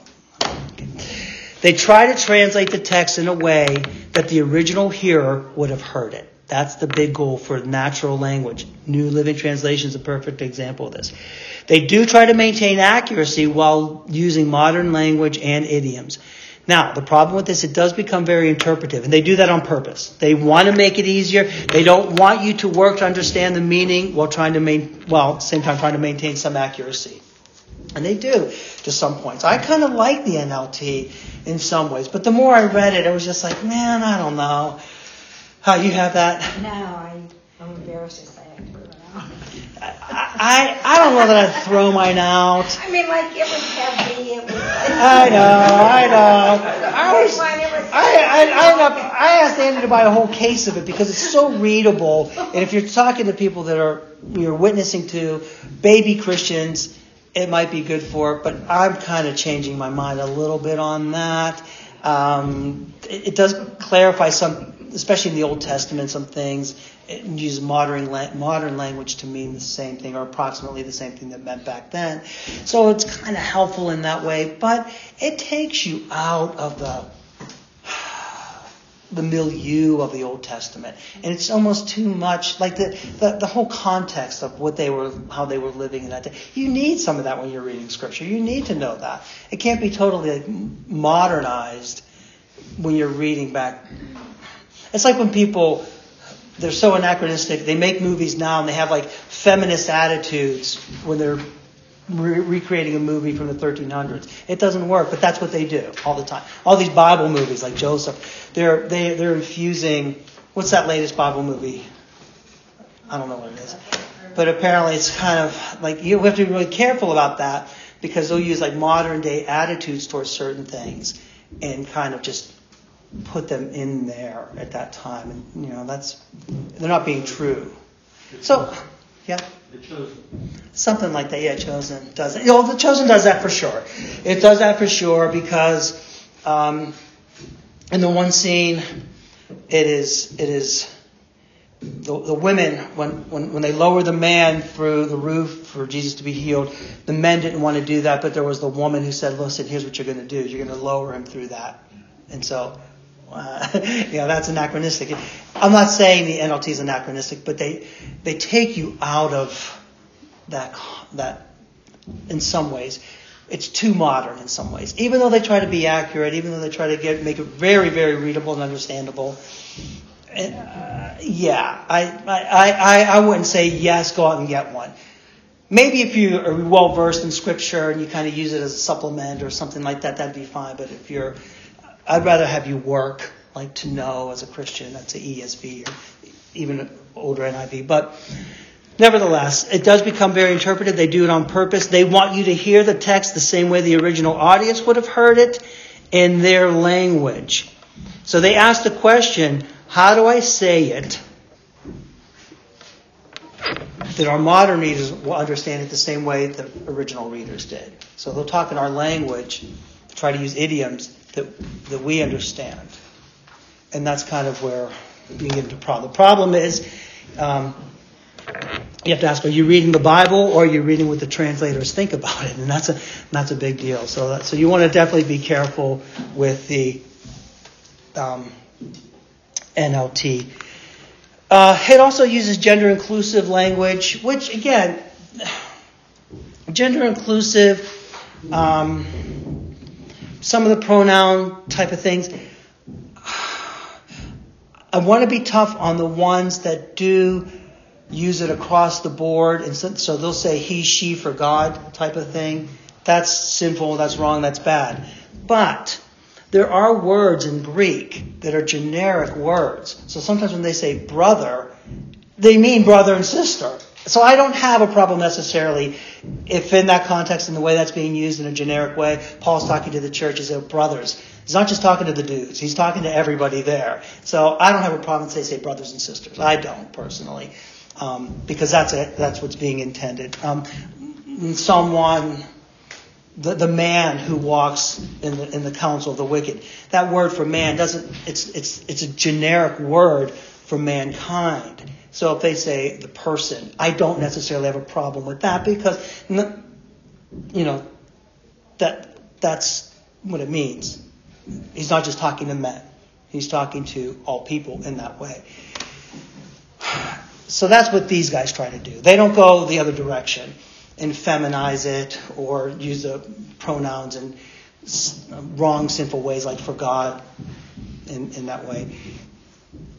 They try to translate the text in a way that the original hearer would have heard it. That's the big goal for natural language. New Living Translation is a perfect example of this. They do try to maintain accuracy while using modern language and idioms. Now, the problem with this, it does become very interpretive, and they do that on purpose. They want to make it easier. They don't want you to work to understand the meaning while trying to main, well, at the same time trying to maintain some accuracy. And they do to some points. I kind of like the NLT in some ways, but the more I read it, I was just like, man, I don't know. How you have that? No, I, I'm embarrassed to say it. I, I don't know that I'd throw mine out. I mean, like, it was heavy, it was. I know, I know. I was, Mine, it was- I, I, I, ended up, I asked Andy to buy a whole case of it because it's so readable. And if you're talking to people that are you're witnessing to, baby Christians, it might be good for it. But I'm kind of changing my mind a little bit on that. Um, it, it does clarify some, especially in the Old Testament, some things. It uses modern modern language to mean the same thing or approximately the same thing that meant back then. So it's kind of helpful in that way, but it takes you out of the the milieu of the Old Testament, and it's almost too much like the, the the whole context of what they were, how they were living in that day. You need some of that when you're reading Scripture. You need to know that it can't be totally modernized when you're reading back. It's like when people they're so anachronistic. They make movies now and they have like feminist attitudes when they're re- recreating a movie from the 1300s. It doesn't work, but that's what they do all the time. All these Bible movies like Joseph, they're they, they're infusing. What's that latest Bible movie? I don't know what it is, but apparently it's kind of like you have to be really careful about that because they'll use like modern day attitudes towards certain things and kind of just put them in there at that time, and you know that's they're not being true. So, yeah. The chosen. Something like that, yeah. Chosen does it. You know, the chosen does that for sure. It does that for sure because um, in the one scene, it is it is the, the women when, when when they lower the man through the roof for Jesus to be healed. The men didn't want to do that, but there was the woman who said, "Listen, here's what you're going to do. You're going to lower him through that." And so, uh, you know, that's anachronistic. I'm not saying the NLT is anachronistic, but they they take you out of that that in some ways. It's too modern in some ways. Even though they try to be accurate, even though they try to get make it very very readable and understandable. And, uh, yeah, I, I, I, I wouldn't say yes, go out and get one. Maybe if you are well versed in scripture and you kind of use it as a supplement or something like that, that'd be fine. But if you're, I'd rather have you work, like to know as a Christian, that's an ESV or even older NIV. But nevertheless, it does become very interpretive. They do it on purpose. They want you to hear the text the same way the original audience would have heard it in their language. So they ask the question, how do I say it that our modern readers will understand it the same way the original readers did? So they'll talk in our language, try to use idioms that, that we understand. And that's kind of where we get into problem. The problem is, um, you have to ask, are you reading the Bible or are you reading what the translators think about it? And that's a, that's a big deal. So, that, so you want to definitely be careful with the um, NLT. Uh, it also uses gender inclusive language, which again, gender inclusive, um, some of the pronoun type of things. I want to be tough on the ones that do use it across the board, and so, so they'll say he, she for God type of thing. That's sinful. That's wrong. That's bad. But there are words in Greek that are generic words. So sometimes when they say brother, they mean brother and sister. So I don't have a problem necessarily if in that context, in the way that's being used in a generic way, Paul's talking to the church as brothers. He's not just talking to the dudes. He's talking to everybody there. So I don't have a problem if they say brothers and sisters. I don't personally, um, because that's it. That's what's being intended. Um, in Psalm one, the, the man who walks in the in the counsel of the wicked. That word for man doesn't. It's it's it's a generic word for mankind. So if they say the person, I don't necessarily have a problem with that because, you know, that that's what it means. He's not just talking to men. He's talking to all people in that way. So that's what these guys try to do. They don't go the other direction and feminize it or use the pronouns in wrong, sinful ways like for God in, in that way.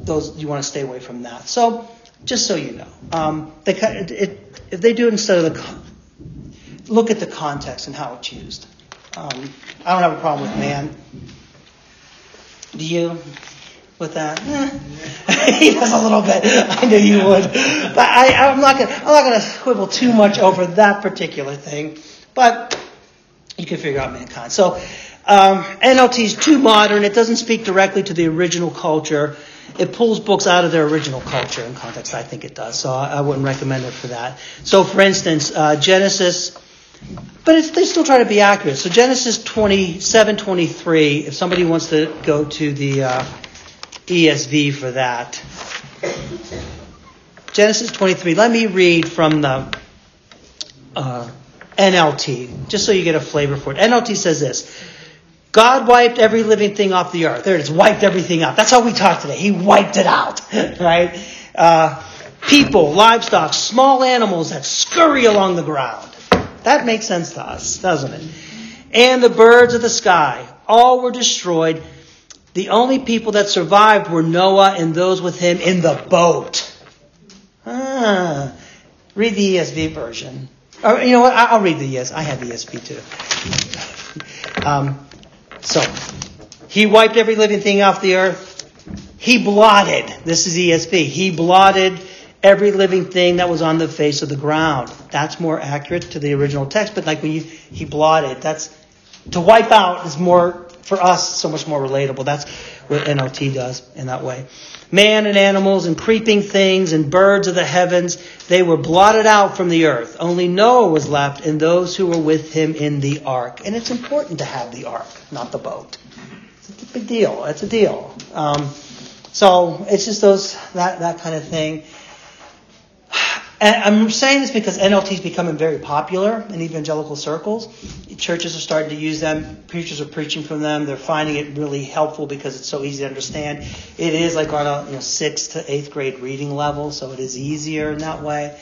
Those you want to stay away from that. So just so you know, um, they, it, if they do it instead of the look at the context and how it's used. Um, I don't have a problem with man. Do you? With that, eh. he does a little bit. I knew you would, but I, am not gonna. I'm not gonna quibble too much over that particular thing. But you can figure out mankind. So um, NLT is too modern. It doesn't speak directly to the original culture it pulls books out of their original culture and context. I think it does. So I, I wouldn't recommend it for that. So, for instance, uh, Genesis, but they still try to be accurate. So Genesis 27, 23, if somebody wants to go to the uh, ESV for that. Genesis 23, let me read from the uh, NLT, just so you get a flavor for it. NLT says this. God wiped every living thing off the earth. There it is, wiped everything out. That's how we talk today. He wiped it out, right? Uh, people, livestock, small animals that scurry along the ground. That makes sense to us, doesn't it? And the birds of the sky, all were destroyed. The only people that survived were Noah and those with him in the boat. Ah, read the ESV version. Or, you know what? I'll read the ESV. I have the ESV too. Um, so, he wiped every living thing off the earth. He blotted, this is ESV, he blotted every living thing that was on the face of the ground. That's more accurate to the original text, but like when you, he blotted, that's, to wipe out is more, for us, so much more relatable. That's what NLT does in that way. Man and animals and creeping things and birds of the heavens, they were blotted out from the earth. Only Noah was left and those who were with him in the ark. And it's important to have the ark, not the boat. It's a big deal. It's a deal. Um, so it's just those that that kind of thing. And I'm saying this because NLT is becoming very popular in evangelical circles. Churches are starting to use them. Preachers are preaching from them. They're finding it really helpful because it's so easy to understand. It is like on a you know, sixth to eighth grade reading level, so it is easier in that way.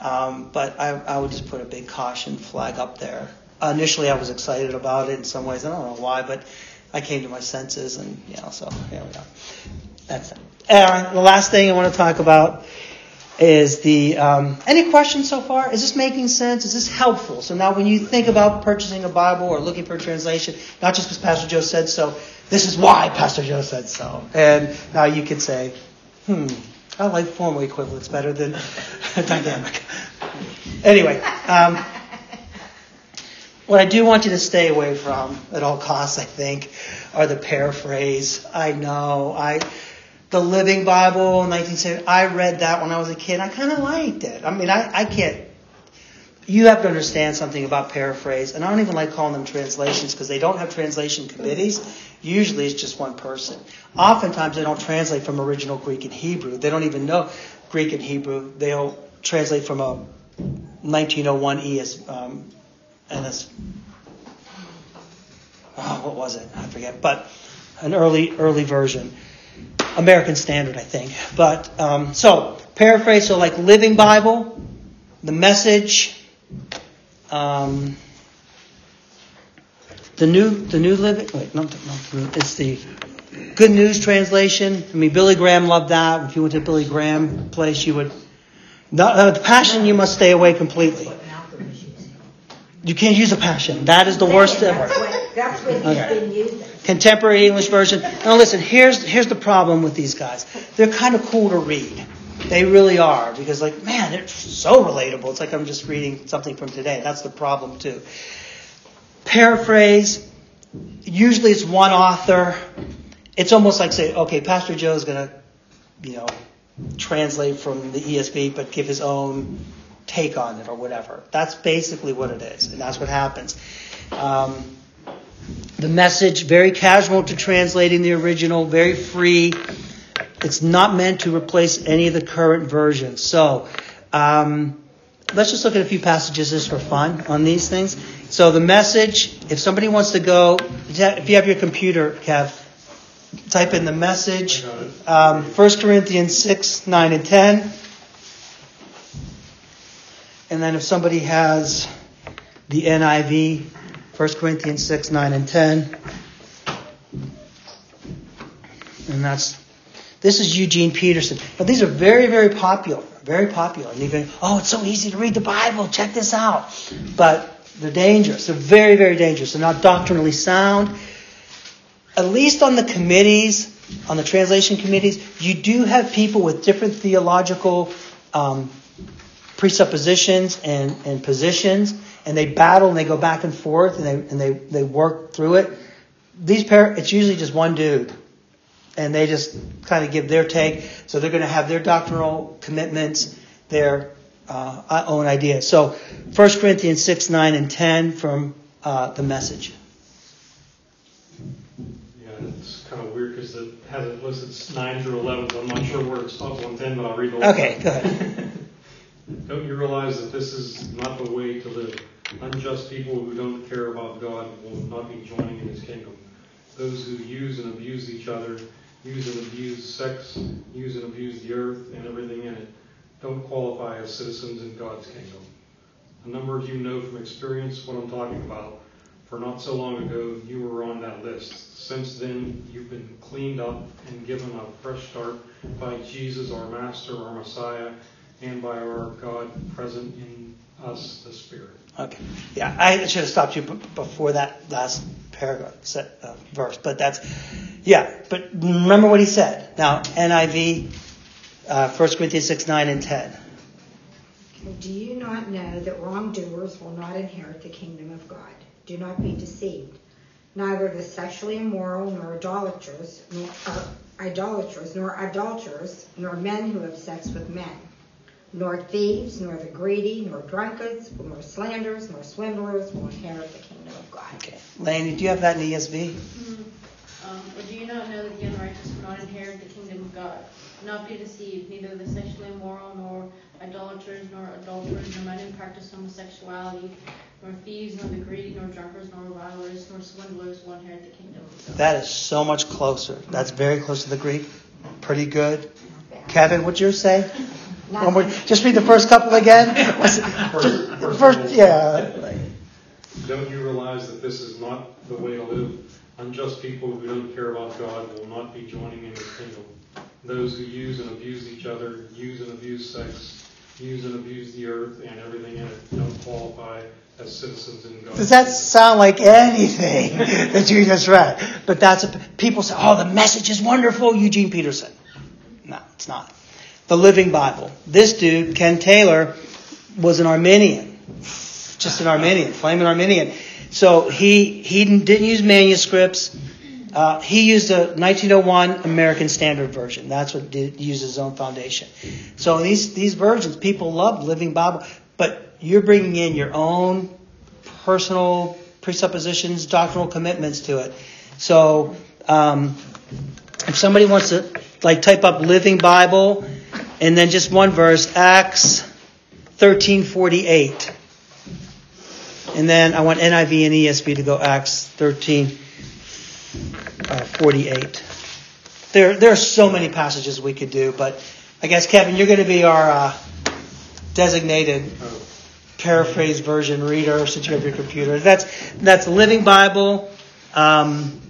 Um, but I, I would just put a big caution flag up there. Initially, I was excited about it in some ways. I don't know why, but I came to my senses, and you know, so here we go. That's it. And the last thing I want to talk about is the um, any questions so far? Is this making sense? Is this helpful? So now, when you think about purchasing a Bible or looking for a translation, not just because Pastor Joe said so, this is why Pastor Joe said so. And now you can say, hmm, I like formal equivalents better than dynamic. Anyway, um, what I do want you to stay away from at all costs, I think, are the paraphrase. I know I the Living Bible, 1970. I read that when I was a kid. I kind of liked it. I mean, I, I can't. You have to understand something about paraphrase, and I don't even like calling them translations because they don't have translation committees. Usually, it's just one person. Oftentimes, they don't translate from original Greek and Hebrew. They don't even know Greek and Hebrew. They'll translate from a 1901 ES um, NS. Oh, what was it? I forget. But an early early version. American Standard, I think. But um, so paraphrase, so like Living Bible, the Message, um, the new the new living wait not, not it's the Good News translation. I mean Billy Graham loved that. If you went to Billy Graham place, you would. Not, uh, the passion you must stay away completely. What Malcolm is using. You can't use a passion. That is the worst ever. That's what, that's what he's Okay. been using. Contemporary English version. Now listen, here's here's the problem with these guys. They're kind of cool to read. They really are because like man, they're so relatable. It's like I'm just reading something from today. That's the problem too. Paraphrase. Usually it's one author. It's almost like say, okay, Pastor Joe's gonna, you know, translate from the ESV but give his own take on it or whatever. That's basically what it is, and that's what happens. Um, the message very casual to translating the original, very free. It's not meant to replace any of the current versions. So um, let's just look at a few passages just for fun on these things. So the message, if somebody wants to go, if you have your computer, Kev, type in the message, um, 1 Corinthians 6, 9, and 10. And then if somebody has the NIV, 1 Corinthians 6, 9, and 10. And that's, this is Eugene Peterson. But these are very, very popular. Very popular. And even, oh, it's so easy to read the Bible. Check this out. But they're dangerous. They're very, very dangerous. They're not doctrinally sound. At least on the committees, on the translation committees, you do have people with different theological um, presuppositions and, and positions, and they battle and they go back and forth and they, and they, they work through it. These par- it's usually just one dude, and they just kind of give their take. So they're going to have their doctrinal commitments, their uh, own ideas. So 1 Corinthians 6, 9, and 10 from uh, the message. Yeah, it's kind of weird because it has it listed 9 through 11, so I'm not sure where it stops on 10, but I'll read the whole Okay, go ahead. Don't you realize that this is not the way to live? Unjust people who don't care about God will not be joining in his kingdom. Those who use and abuse each other, use and abuse sex, use and abuse the earth and everything in it, don't qualify as citizens in God's kingdom. A number of you know from experience what I'm talking about, for not so long ago you were on that list. Since then, you've been cleaned up and given a fresh start by Jesus, our Master, our Messiah, and by our God present in us, the Spirit. Okay. Yeah, I should have stopped you b- before that last paragraph, set, uh, verse. But that's, yeah. But remember what he said. Now, NIV, uh, 1 Corinthians 6, 9, and 10. Do you not know that wrongdoers will not inherit the kingdom of God? Do not be deceived. Neither the sexually immoral, nor idolaters, nor uh, idolaters, nor adulterers, nor men who have sex with men, nor thieves, nor the greedy, nor drunkards, nor slanderers, nor swindlers will inherit the kingdom of God. Okay. Laney, do you have that in ESV? Um, or do you not know that the unrighteous will not inherit the kingdom of God? Not be deceived, neither the sexually immoral, nor idolaters, nor adulterers, nor men who practice homosexuality, nor thieves, nor the greedy, nor drunkards, nor revilers, nor swindlers will inherit the kingdom of God. That is so much closer. That's very close to the Greek. Pretty good. Kevin, what'd yours say? One more, just read the first couple again. What's it- just- first, yeah. Don't you realize that this is not the way to live? Unjust people who don't care about God will not be joining in his kingdom. Those who use and abuse each other, use and abuse sex, use and abuse the earth and everything in it, don't qualify as citizens in God's Does that kingdom. sound like anything that you just read? But that's a, people say, "Oh, the message is wonderful." Eugene Peterson. No, it's not. The Living Bible. This dude, Ken Taylor, was an Arminian, just an Arminian, flaming Arminian. So he he didn't use manuscripts. Uh, he used a 1901 American Standard Version. That's what did, used his own foundation. So these these versions, people love Living Bible, but you're bringing in your own personal presuppositions, doctrinal commitments to it. So um, if somebody wants to like type up Living Bible and then just one verse, Acts 13:48. And then I want NIV and ESV to go Acts 13 uh, 48. There, there are so many passages we could do, but I guess Kevin, you're going to be our uh, designated paraphrase version reader since you have your computer. That's that's Living Bible, um,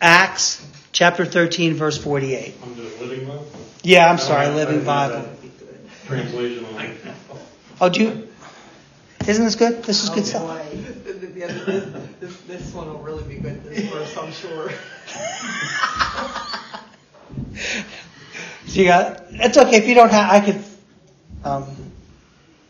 Acts chapter 13, verse 48. I'm Living Bible. Yeah, I'm sorry, Living have Bible. Translation on. Oh, do you? Isn't this good? This is good Oh, stuff. boy. The This, this, this one will really be good this verse, I'm sure. So you got. It's okay if you don't have. I could. Um,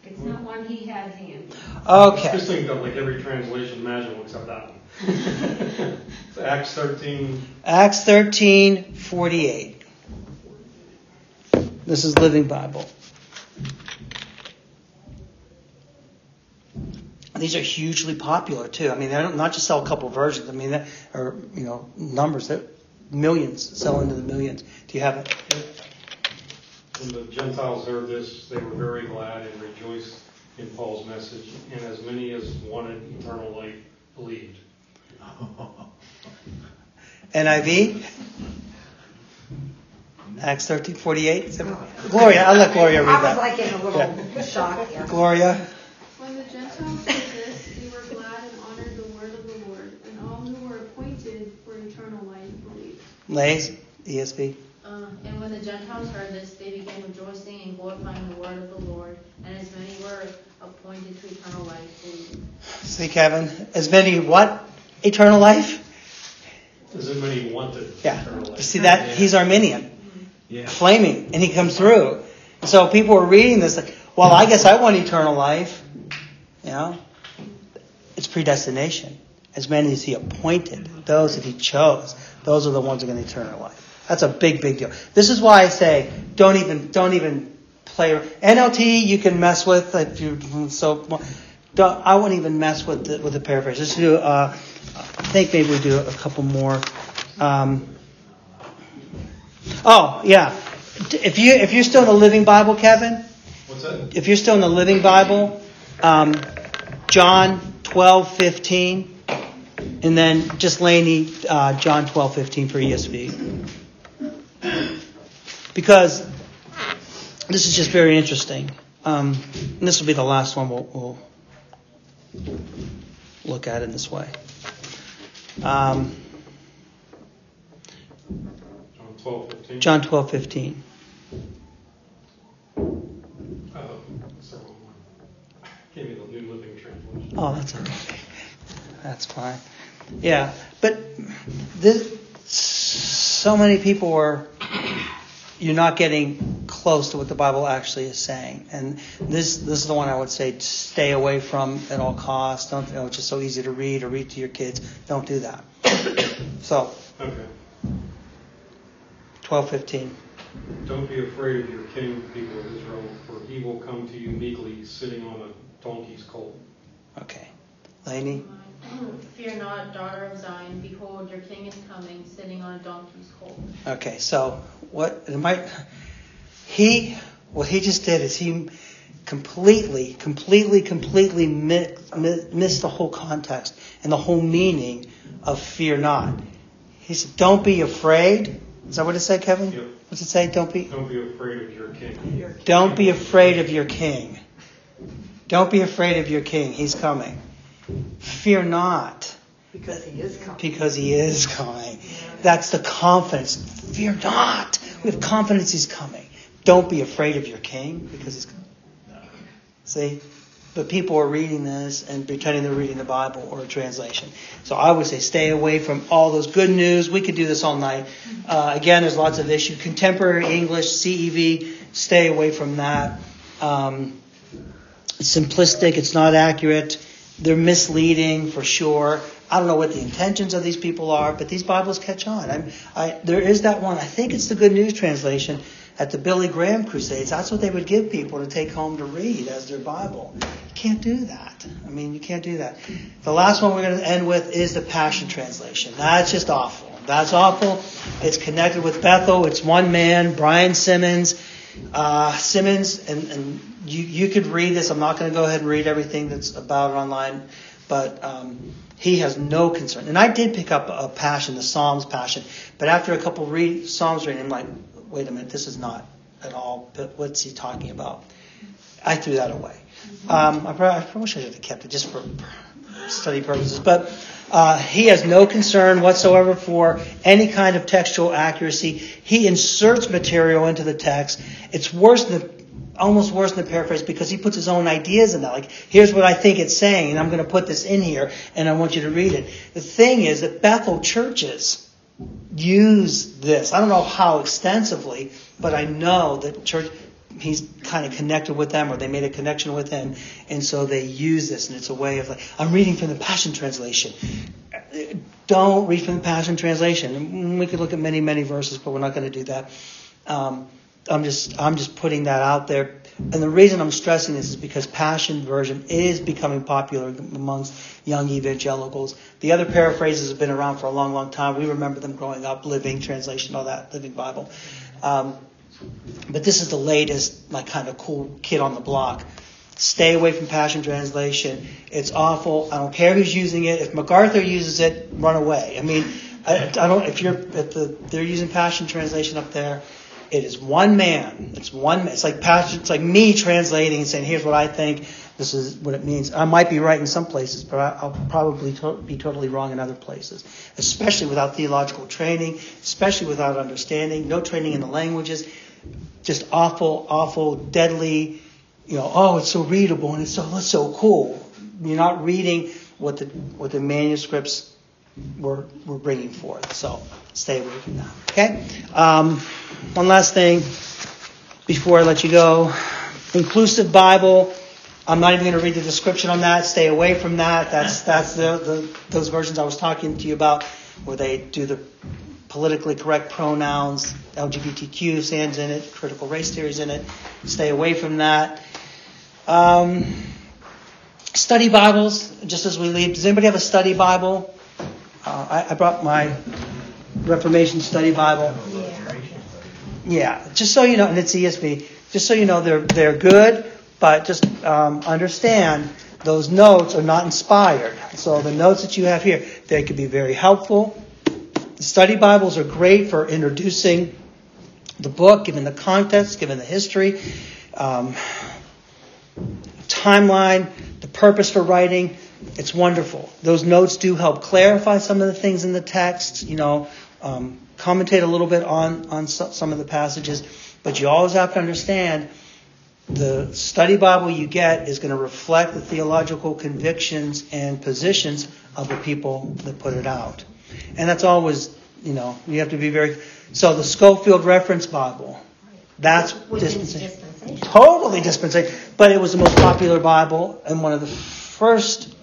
It's not one he had handy. okay. Just think got like every translation imaginable except that one. It's Acts 13. Acts 13, 48. This is Living Bible. These are hugely popular too. I mean, they don't not just sell a couple versions. I mean, that or you know numbers that millions sell into the millions. Do you have it? When the Gentiles heard this, they were very glad and rejoiced in Paul's message, and as many as wanted eternal life believed. NIV. Acts 13, 48. Gloria, I'll let Gloria read I was that. like in a little shock here. Gloria. When the Gentiles heard this, they were glad and honored the word of the Lord, and all who were appointed for eternal life believed. Lays, ESV. Uh, and when the Gentiles heard this, they began rejoicing and glorifying the word of the Lord, and as many were appointed to eternal life believed. See, Kevin, as many what? Eternal life? As many wanted Yeah. eternal life. See that? He's Arminian, Yeah. flaming, and he comes through. So people are reading this like, well, I guess I want eternal life. You know? It's predestination. As many as he appointed, those that he chose, those are the ones who are going to eternal life. That's a big, big deal. This is why I say, don't even, don't even play. NLT you can mess with if you so. I wouldn't even mess with the, with the paraphrase. Let's do. Uh, I think maybe we do a couple more. Um, oh yeah, if you if you're still in the Living Bible, Kevin, What's that? if you're still in the Living Bible, um, John twelve fifteen, and then just Laney, uh, John twelve fifteen for ESV. Because this is just very interesting. Um, and this will be the last one we'll, we'll look at in this way. Um, John 12, 15. John twelve fifteen. Oh, that's the wrong one. Gave me the New Living Translation. Oh, that's okay. That's fine. Yeah, but this, so many people are. You're not getting close to what the Bible actually is saying, and this this is the one I would say stay away from at all costs. Don't you know it's just so easy to read or read to your kids. Don't do that. So Okay. twelve fifteen. Don't be afraid of your king, people of Israel, for he will come to you meekly, sitting on a donkey's colt. Okay, Laney. Fear not, daughter of Zion. Behold, your king is coming, sitting on a donkey's colt. Okay, so what it might he what he just did is he completely, completely, completely mi- mi- missed the whole context and the whole meaning of fear not. He said, "Don't be afraid." Is that what it said, Kevin? Yep. What's it say? Don't be. Don't be afraid of your king. Don't be afraid of your king. Don't be afraid of your king. He's coming. Fear not, Because he is coming. because he is coming. That's the confidence. Fear not. We have confidence he's coming. Don't be afraid of your king because he's. See? But people are reading this and pretending they're reading the Bible or a translation. So I would say stay away from all those good news. We could do this all night. Uh, again, there's lots of issues. Contemporary English, CEV, stay away from that. Um, it's simplistic. It's not accurate. They're misleading for sure. I don't know what the intentions of these people are, but these Bibles catch on. I, there is that one. I think it's the Good News translation at the Billy Graham Crusades. That's what they would give people to take home to read as their Bible. You can't do that. I mean, you can't do that. The last one we're going to end with is the Passion Translation. That's just awful. That's awful. It's connected with Bethel. It's one man, Brian Simmons. Uh, Simmons, and, and you, you could read this. I'm not going to go ahead and read everything that's about it online, but um, he has no concern. And I did pick up a passion, the Psalms passion, but after a couple read Psalms reading, I'm like, wait a minute, this is not at all. But what's he talking about? I threw that away. Um, I, probably, I probably should have kept it just for study purposes. But uh, he has no concern whatsoever for any kind of textual accuracy. He inserts material into the text. It's worse than almost worse than the paraphrase because he puts his own ideas in that. Like, here's what I think it's saying, and I'm going to put this in here, and I want you to read it. The thing is that Bethel churches use this. I don't know how extensively, but I know that church he's kind of connected with them or they made a connection with him and so they use this and it's a way of like i'm reading from the passion translation. Don't read from the passion translation. We could look at many many verses but we're not going to do that. Um, i'm just i'm just putting that out there and the reason i'm stressing this is because passion version is becoming popular amongst young evangelicals the other paraphrases have been around for a long long time we remember them growing up living translation all that living bible um, but this is the latest, like, kind of cool kid on the block. Stay away from Passion Translation. It's awful. I don't care who's using it. If MacArthur uses it, run away. I mean, I, I don't. If you're if the they're using Passion Translation up there, it is one man. It's one. It's like passion. It's like me translating and saying, "Here's what I think. This is what it means." I might be right in some places, but I, will probably to, be totally wrong in other places. Especially without theological training, especially without understanding, no training in the languages just awful, awful, deadly, you know, oh, it's so readable and it's so, it's so cool. You're not reading what the, what the manuscripts were, were bringing forth. So stay away from that. Okay? Um, one last thing before I let you go. Inclusive Bible. I'm not even going to read the description on that. Stay away from that. That's, that's the, the, those versions I was talking to you about where they do the politically correct pronouns, LGBTQ stands in it, critical race theories in it. Stay away from that. Um, study Bibles, just as we leave. Does anybody have a study Bible? Uh, I, I, brought my Reformation Study Bible. Yeah, just so you know, and it's ESV. Just so you know, they're they're good, but just um, understand those notes are not inspired. So the notes that you have here, they could be very helpful Study Bibles are great for introducing the book, given the context, given the history, um, timeline, the purpose for writing. It's wonderful. Those notes do help clarify some of the things in the text, you know, um, commentate a little bit on, on some of the passages, but you always have to understand the study Bible you get is going to reflect the theological convictions and positions of the people that put it out. And that's always, you know, you have to be very. So the Scofield Reference Bible, that's dispensation. dispensation. Totally dispensation. But it was the most popular Bible and one of the first.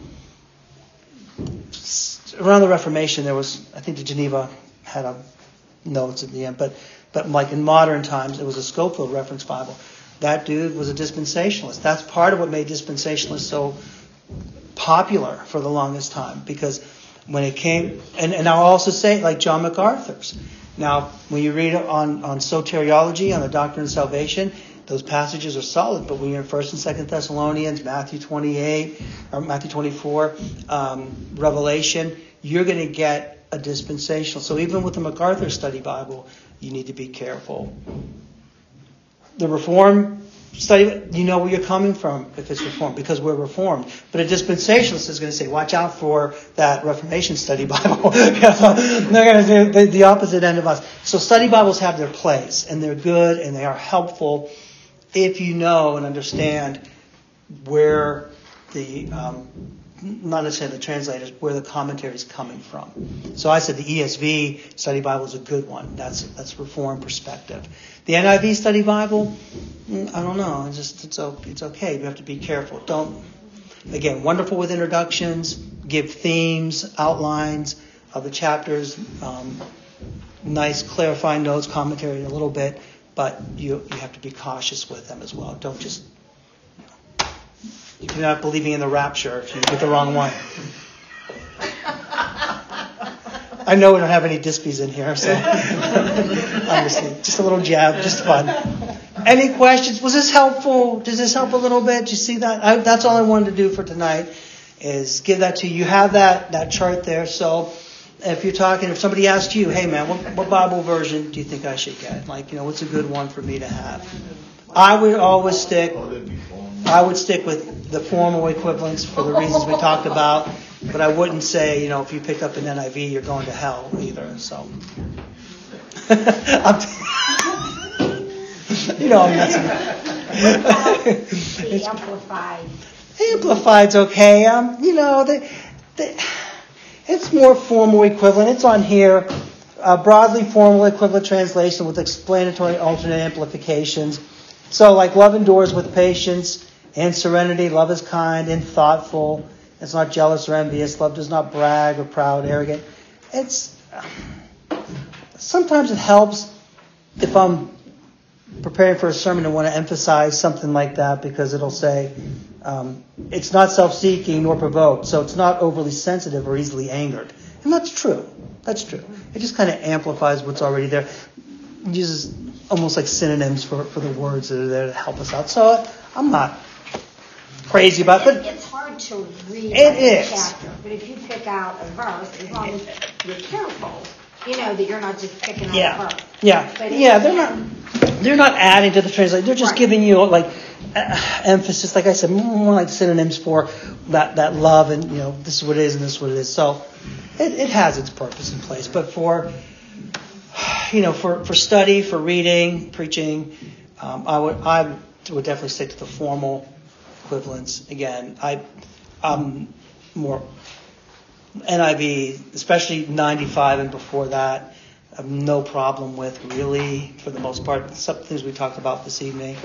Around the Reformation, there was, I think the Geneva had a notes at the end, but but like in modern times, it was a Scofield Reference Bible. That dude was a dispensationalist. That's part of what made dispensationalists so popular for the longest time because when it came, and, and I'll also say, like John MacArthur's. Now, when you read on, on soteriology, on the doctrine of salvation, those passages are solid, but when you're in 1st and 2nd Thessalonians, Matthew 28, or Matthew 24, um, Revelation, you're going to get a dispensational. So even with the MacArthur Study Bible, you need to be careful. The Reform study, you know where you're coming from if it's reformed, because we're reformed. But a dispensationalist is going to say, watch out for that Reformation study Bible. They're going to do the, opposite end of us. So study Bibles have their place, and they're good, and they are helpful if you know and understand where the, um, not necessarily the translators, where the commentary is coming from. So I said the ESV study Bible is a good one. That's, that's reformed perspective. The NIV Study Bible, mm, I don't know. It's just it's it's okay. You have to be careful. Don't again wonderful with introductions. Give themes, outlines of the chapters. Um, nice clarifying notes, commentary a little bit, but you you have to be cautious with them as well. Don't just you're not believing in the rapture if you get the wrong one. I know we don't have any dispies in here, so honestly, just a little jab, just fun. Any questions? Was this helpful? Does this help a little bit? Do you see that? I, that's all I wanted to do for tonight is give that to you. You have that that chart there, so if you're talking, if somebody asks you, hey man, what, what Bible version do you think I should get? Like, you know, what's a good one for me to have? I would always stick. I would stick with the formal equivalents for the reasons we talked about, but I wouldn't say, you know, if you pick up an NIV, you're going to hell either. So, I'm you know, I'm messing. The amplified. Amplified's okay. Um, you know, the, the, it's more formal equivalent. It's on here. Uh, broadly formal equivalent translation with explanatory alternate amplifications. So, like love endures with patience and serenity. Love is kind and thoughtful. It's not jealous or envious. Love does not brag or proud, arrogant. It's sometimes it helps if I'm preparing for a sermon and want to emphasize something like that because it'll say um, it's not self-seeking nor provoked, so it's not overly sensitive or easily angered, and that's true. That's true. It just kind of amplifies what's already there. It uses almost like synonyms for, for the words that are there to help us out. So I'm not crazy about it. It- It's hard to read It a chapter, but if you pick out a verse, as long as you're careful, you know, that you're not just picking out a Yeah, verse. yeah, But yeah. They're not. They're not adding to the translation. They're just Right. giving you like uh, emphasis. Like I said, more like synonyms for that that love and you know this is what it is and this is what it is. So it, it has its purpose in place. But for you know for for study, for reading, preaching, um, I would I would definitely stick to the formal equivalents. Again, I I'm more NIV, especially 95 and before that, I have no problem with really, for the most part. Some things we talked about this evening,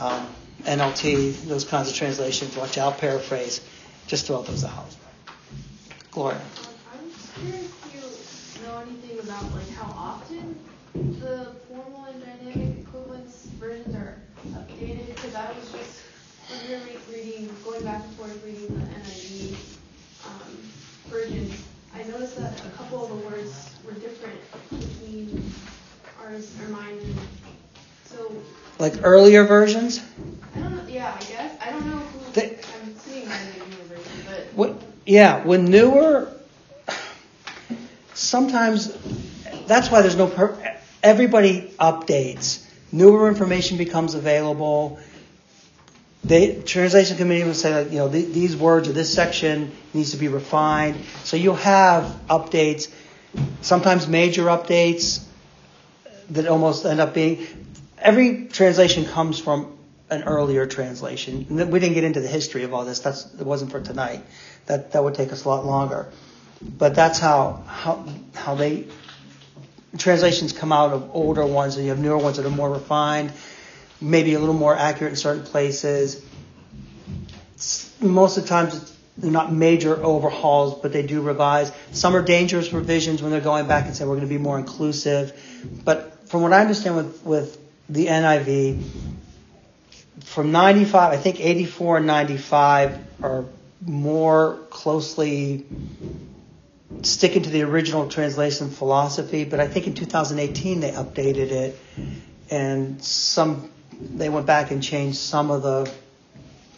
um, NLT, those kinds of translations, watch out, paraphrase, just throw those out. Gloria. I'm curious if you know anything about like how often the formal and dynamic equivalence versions are updated. Because I was just when we re- reading, going back and forth reading the NIV um, version, I noticed that a couple of the words were different between ours or mine. And so Like earlier versions, I don't know. Yeah, I guess I don't know who. They- I'm the newer version, but what? Yeah, when newer, sometimes that's why there's no. Per, everybody updates. Newer information becomes available. The translation committee will say, like, you know, th- these words or this section needs to be refined. So you'll have updates, sometimes major updates uh, that almost end up being. Every translation comes from an earlier translation. We didn't get into the history of all this. That's it wasn't for tonight. That that would take us a lot longer. But that's how how how they translations come out of older ones, and you have newer ones that are more refined, maybe a little more accurate in certain places. Most of the times, they're not major overhauls, but they do revise. Some are dangerous revisions when they're going back and saying we're going to be more inclusive. But from what I understand with, with the NIV, from 95, I think 84 and 95 are more closely sticking to the original translation philosophy, but I think in 2018 they updated it, and some they went back and changed some of the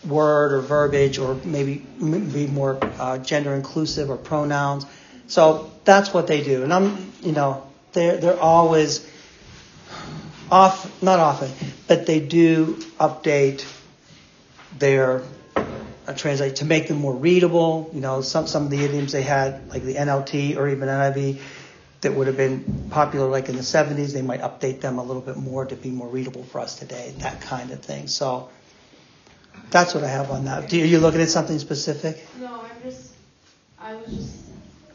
word or verbiage, or maybe be more uh, gender inclusive or pronouns. So that's what they do, and I'm you know they're they're always off not often, but they do update their uh, translate to make them more readable. You know, some some of the idioms they had, like the NLT or even NIV, that would have been popular like in the 70s, they might update them a little bit more to be more readable for us today. That kind of thing. So that's what I have on that. Do, are you looking at something specific? No, I'm just, I was just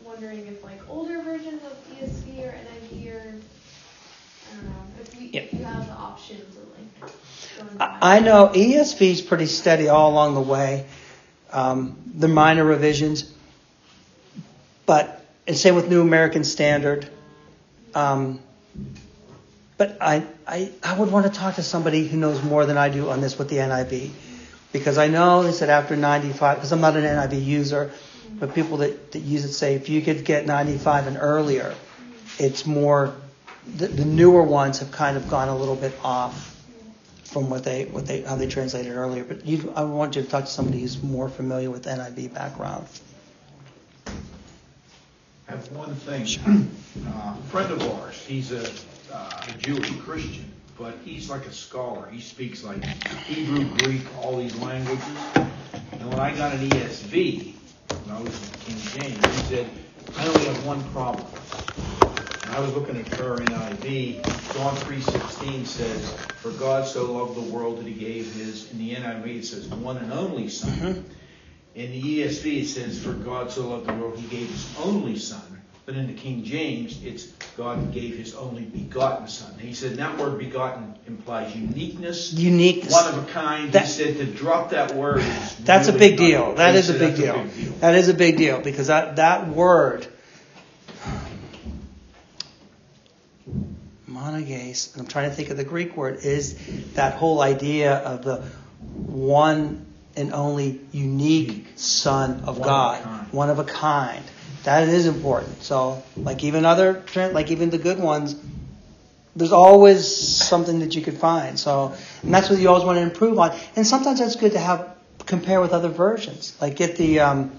wondering if like older versions of ESV or NIV or, I don't know, if we, if you have the options of like going. I I know ESV is pretty steady all along the way. Um, the minor revisions, but and same with New American Standard. Um, but I, I I would want to talk to somebody who knows more than I do on this with the NIV, because I know they said after 95. Because I'm not an NIV user, but people that, that use it say if you could get 95 and earlier, it's more. The, the newer ones have kind of gone a little bit off from what they what they how they translated earlier. But you, I want you to talk to somebody who's more familiar with NIV background. I have one thing. Uh, a friend of ours, he's a, uh, a Jewish Christian, but he's like a scholar. He speaks like Hebrew, Greek, all these languages. And when I got an ESV, when I was in King James, he said, I only have one problem. And I was looking at her NIV. John 3.16 says, For God so loved the world that he gave his, in the NIV it says, one and only son. Mm-hmm. In the ESV it says, For God so loved the world, he gave his only son. But in the King James, it's God gave his only begotten son. He said that word begotten implies uniqueness, Uniqueness. one of a kind. That- he said to drop that word is That's a big deal. That he a big deal. big deal. That is a big deal because that, that word, monogenes, I'm trying to think of the Greek word, is that whole idea of the one and only unique Son of One God, kind. one of a kind. That is important. So, like even other, like even the good ones, there's always something that you could find. So, and that's what you always want to improve on. And sometimes that's good to have compare with other versions. Like get the um,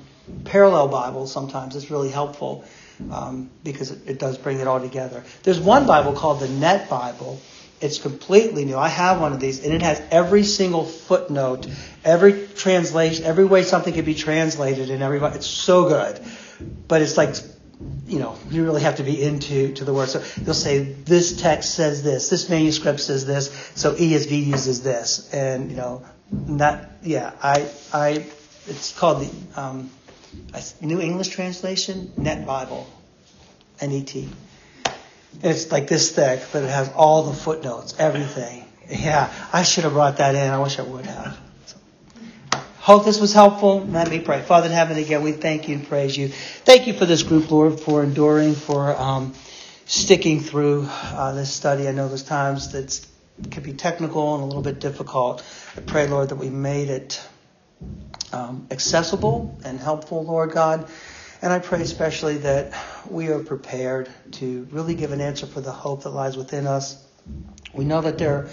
parallel Bible. Sometimes it's really helpful um, because it, it does bring it all together. There's one Bible called the Net Bible. It's completely new. I have one of these, and it has every single footnote, every translation, every way something could be translated, and every. It's so good, but it's like you know, you really have to be into to the word. So they'll say this text says this, this manuscript says this, so ESV uses this, and you know, that yeah, I I it's called the um, New English Translation Net Bible, N-E-T. It's like this thick, but it has all the footnotes, everything. Yeah, I should have brought that in. I wish I would have. Hope this was helpful. Let me pray. Father in heaven, again, we thank you and praise you. Thank you for this group, Lord, for enduring, for um, sticking through uh, this study. I know there's times that can be technical and a little bit difficult. I pray, Lord, that we made it um, accessible and helpful, Lord God. And I pray especially that we are prepared to really give an answer for the hope that lies within us. We know that there are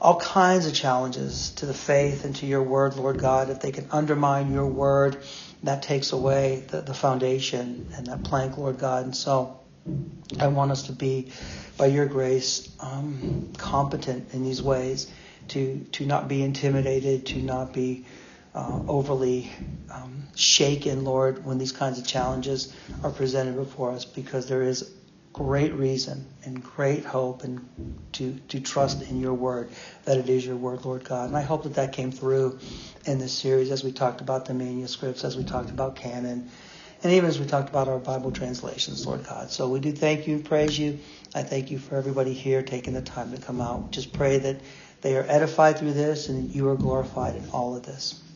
all kinds of challenges to the faith and to your word, Lord God. If they can undermine your word, that takes away the, the foundation and that plank, Lord God. And so I want us to be, by your grace, um, competent in these ways, to, to not be intimidated, to not be uh, overly um, shaken, Lord, when these kinds of challenges are presented before us, because there is great reason and great hope and to, to trust in your word that it is your word, Lord God. And I hope that that came through in this series as we talked about the manuscripts, as we talked about canon, and even as we talked about our Bible translations, Lord God. So we do thank you and praise you. I thank you for everybody here taking the time to come out. Just pray that they are edified through this and you are glorified in all of this.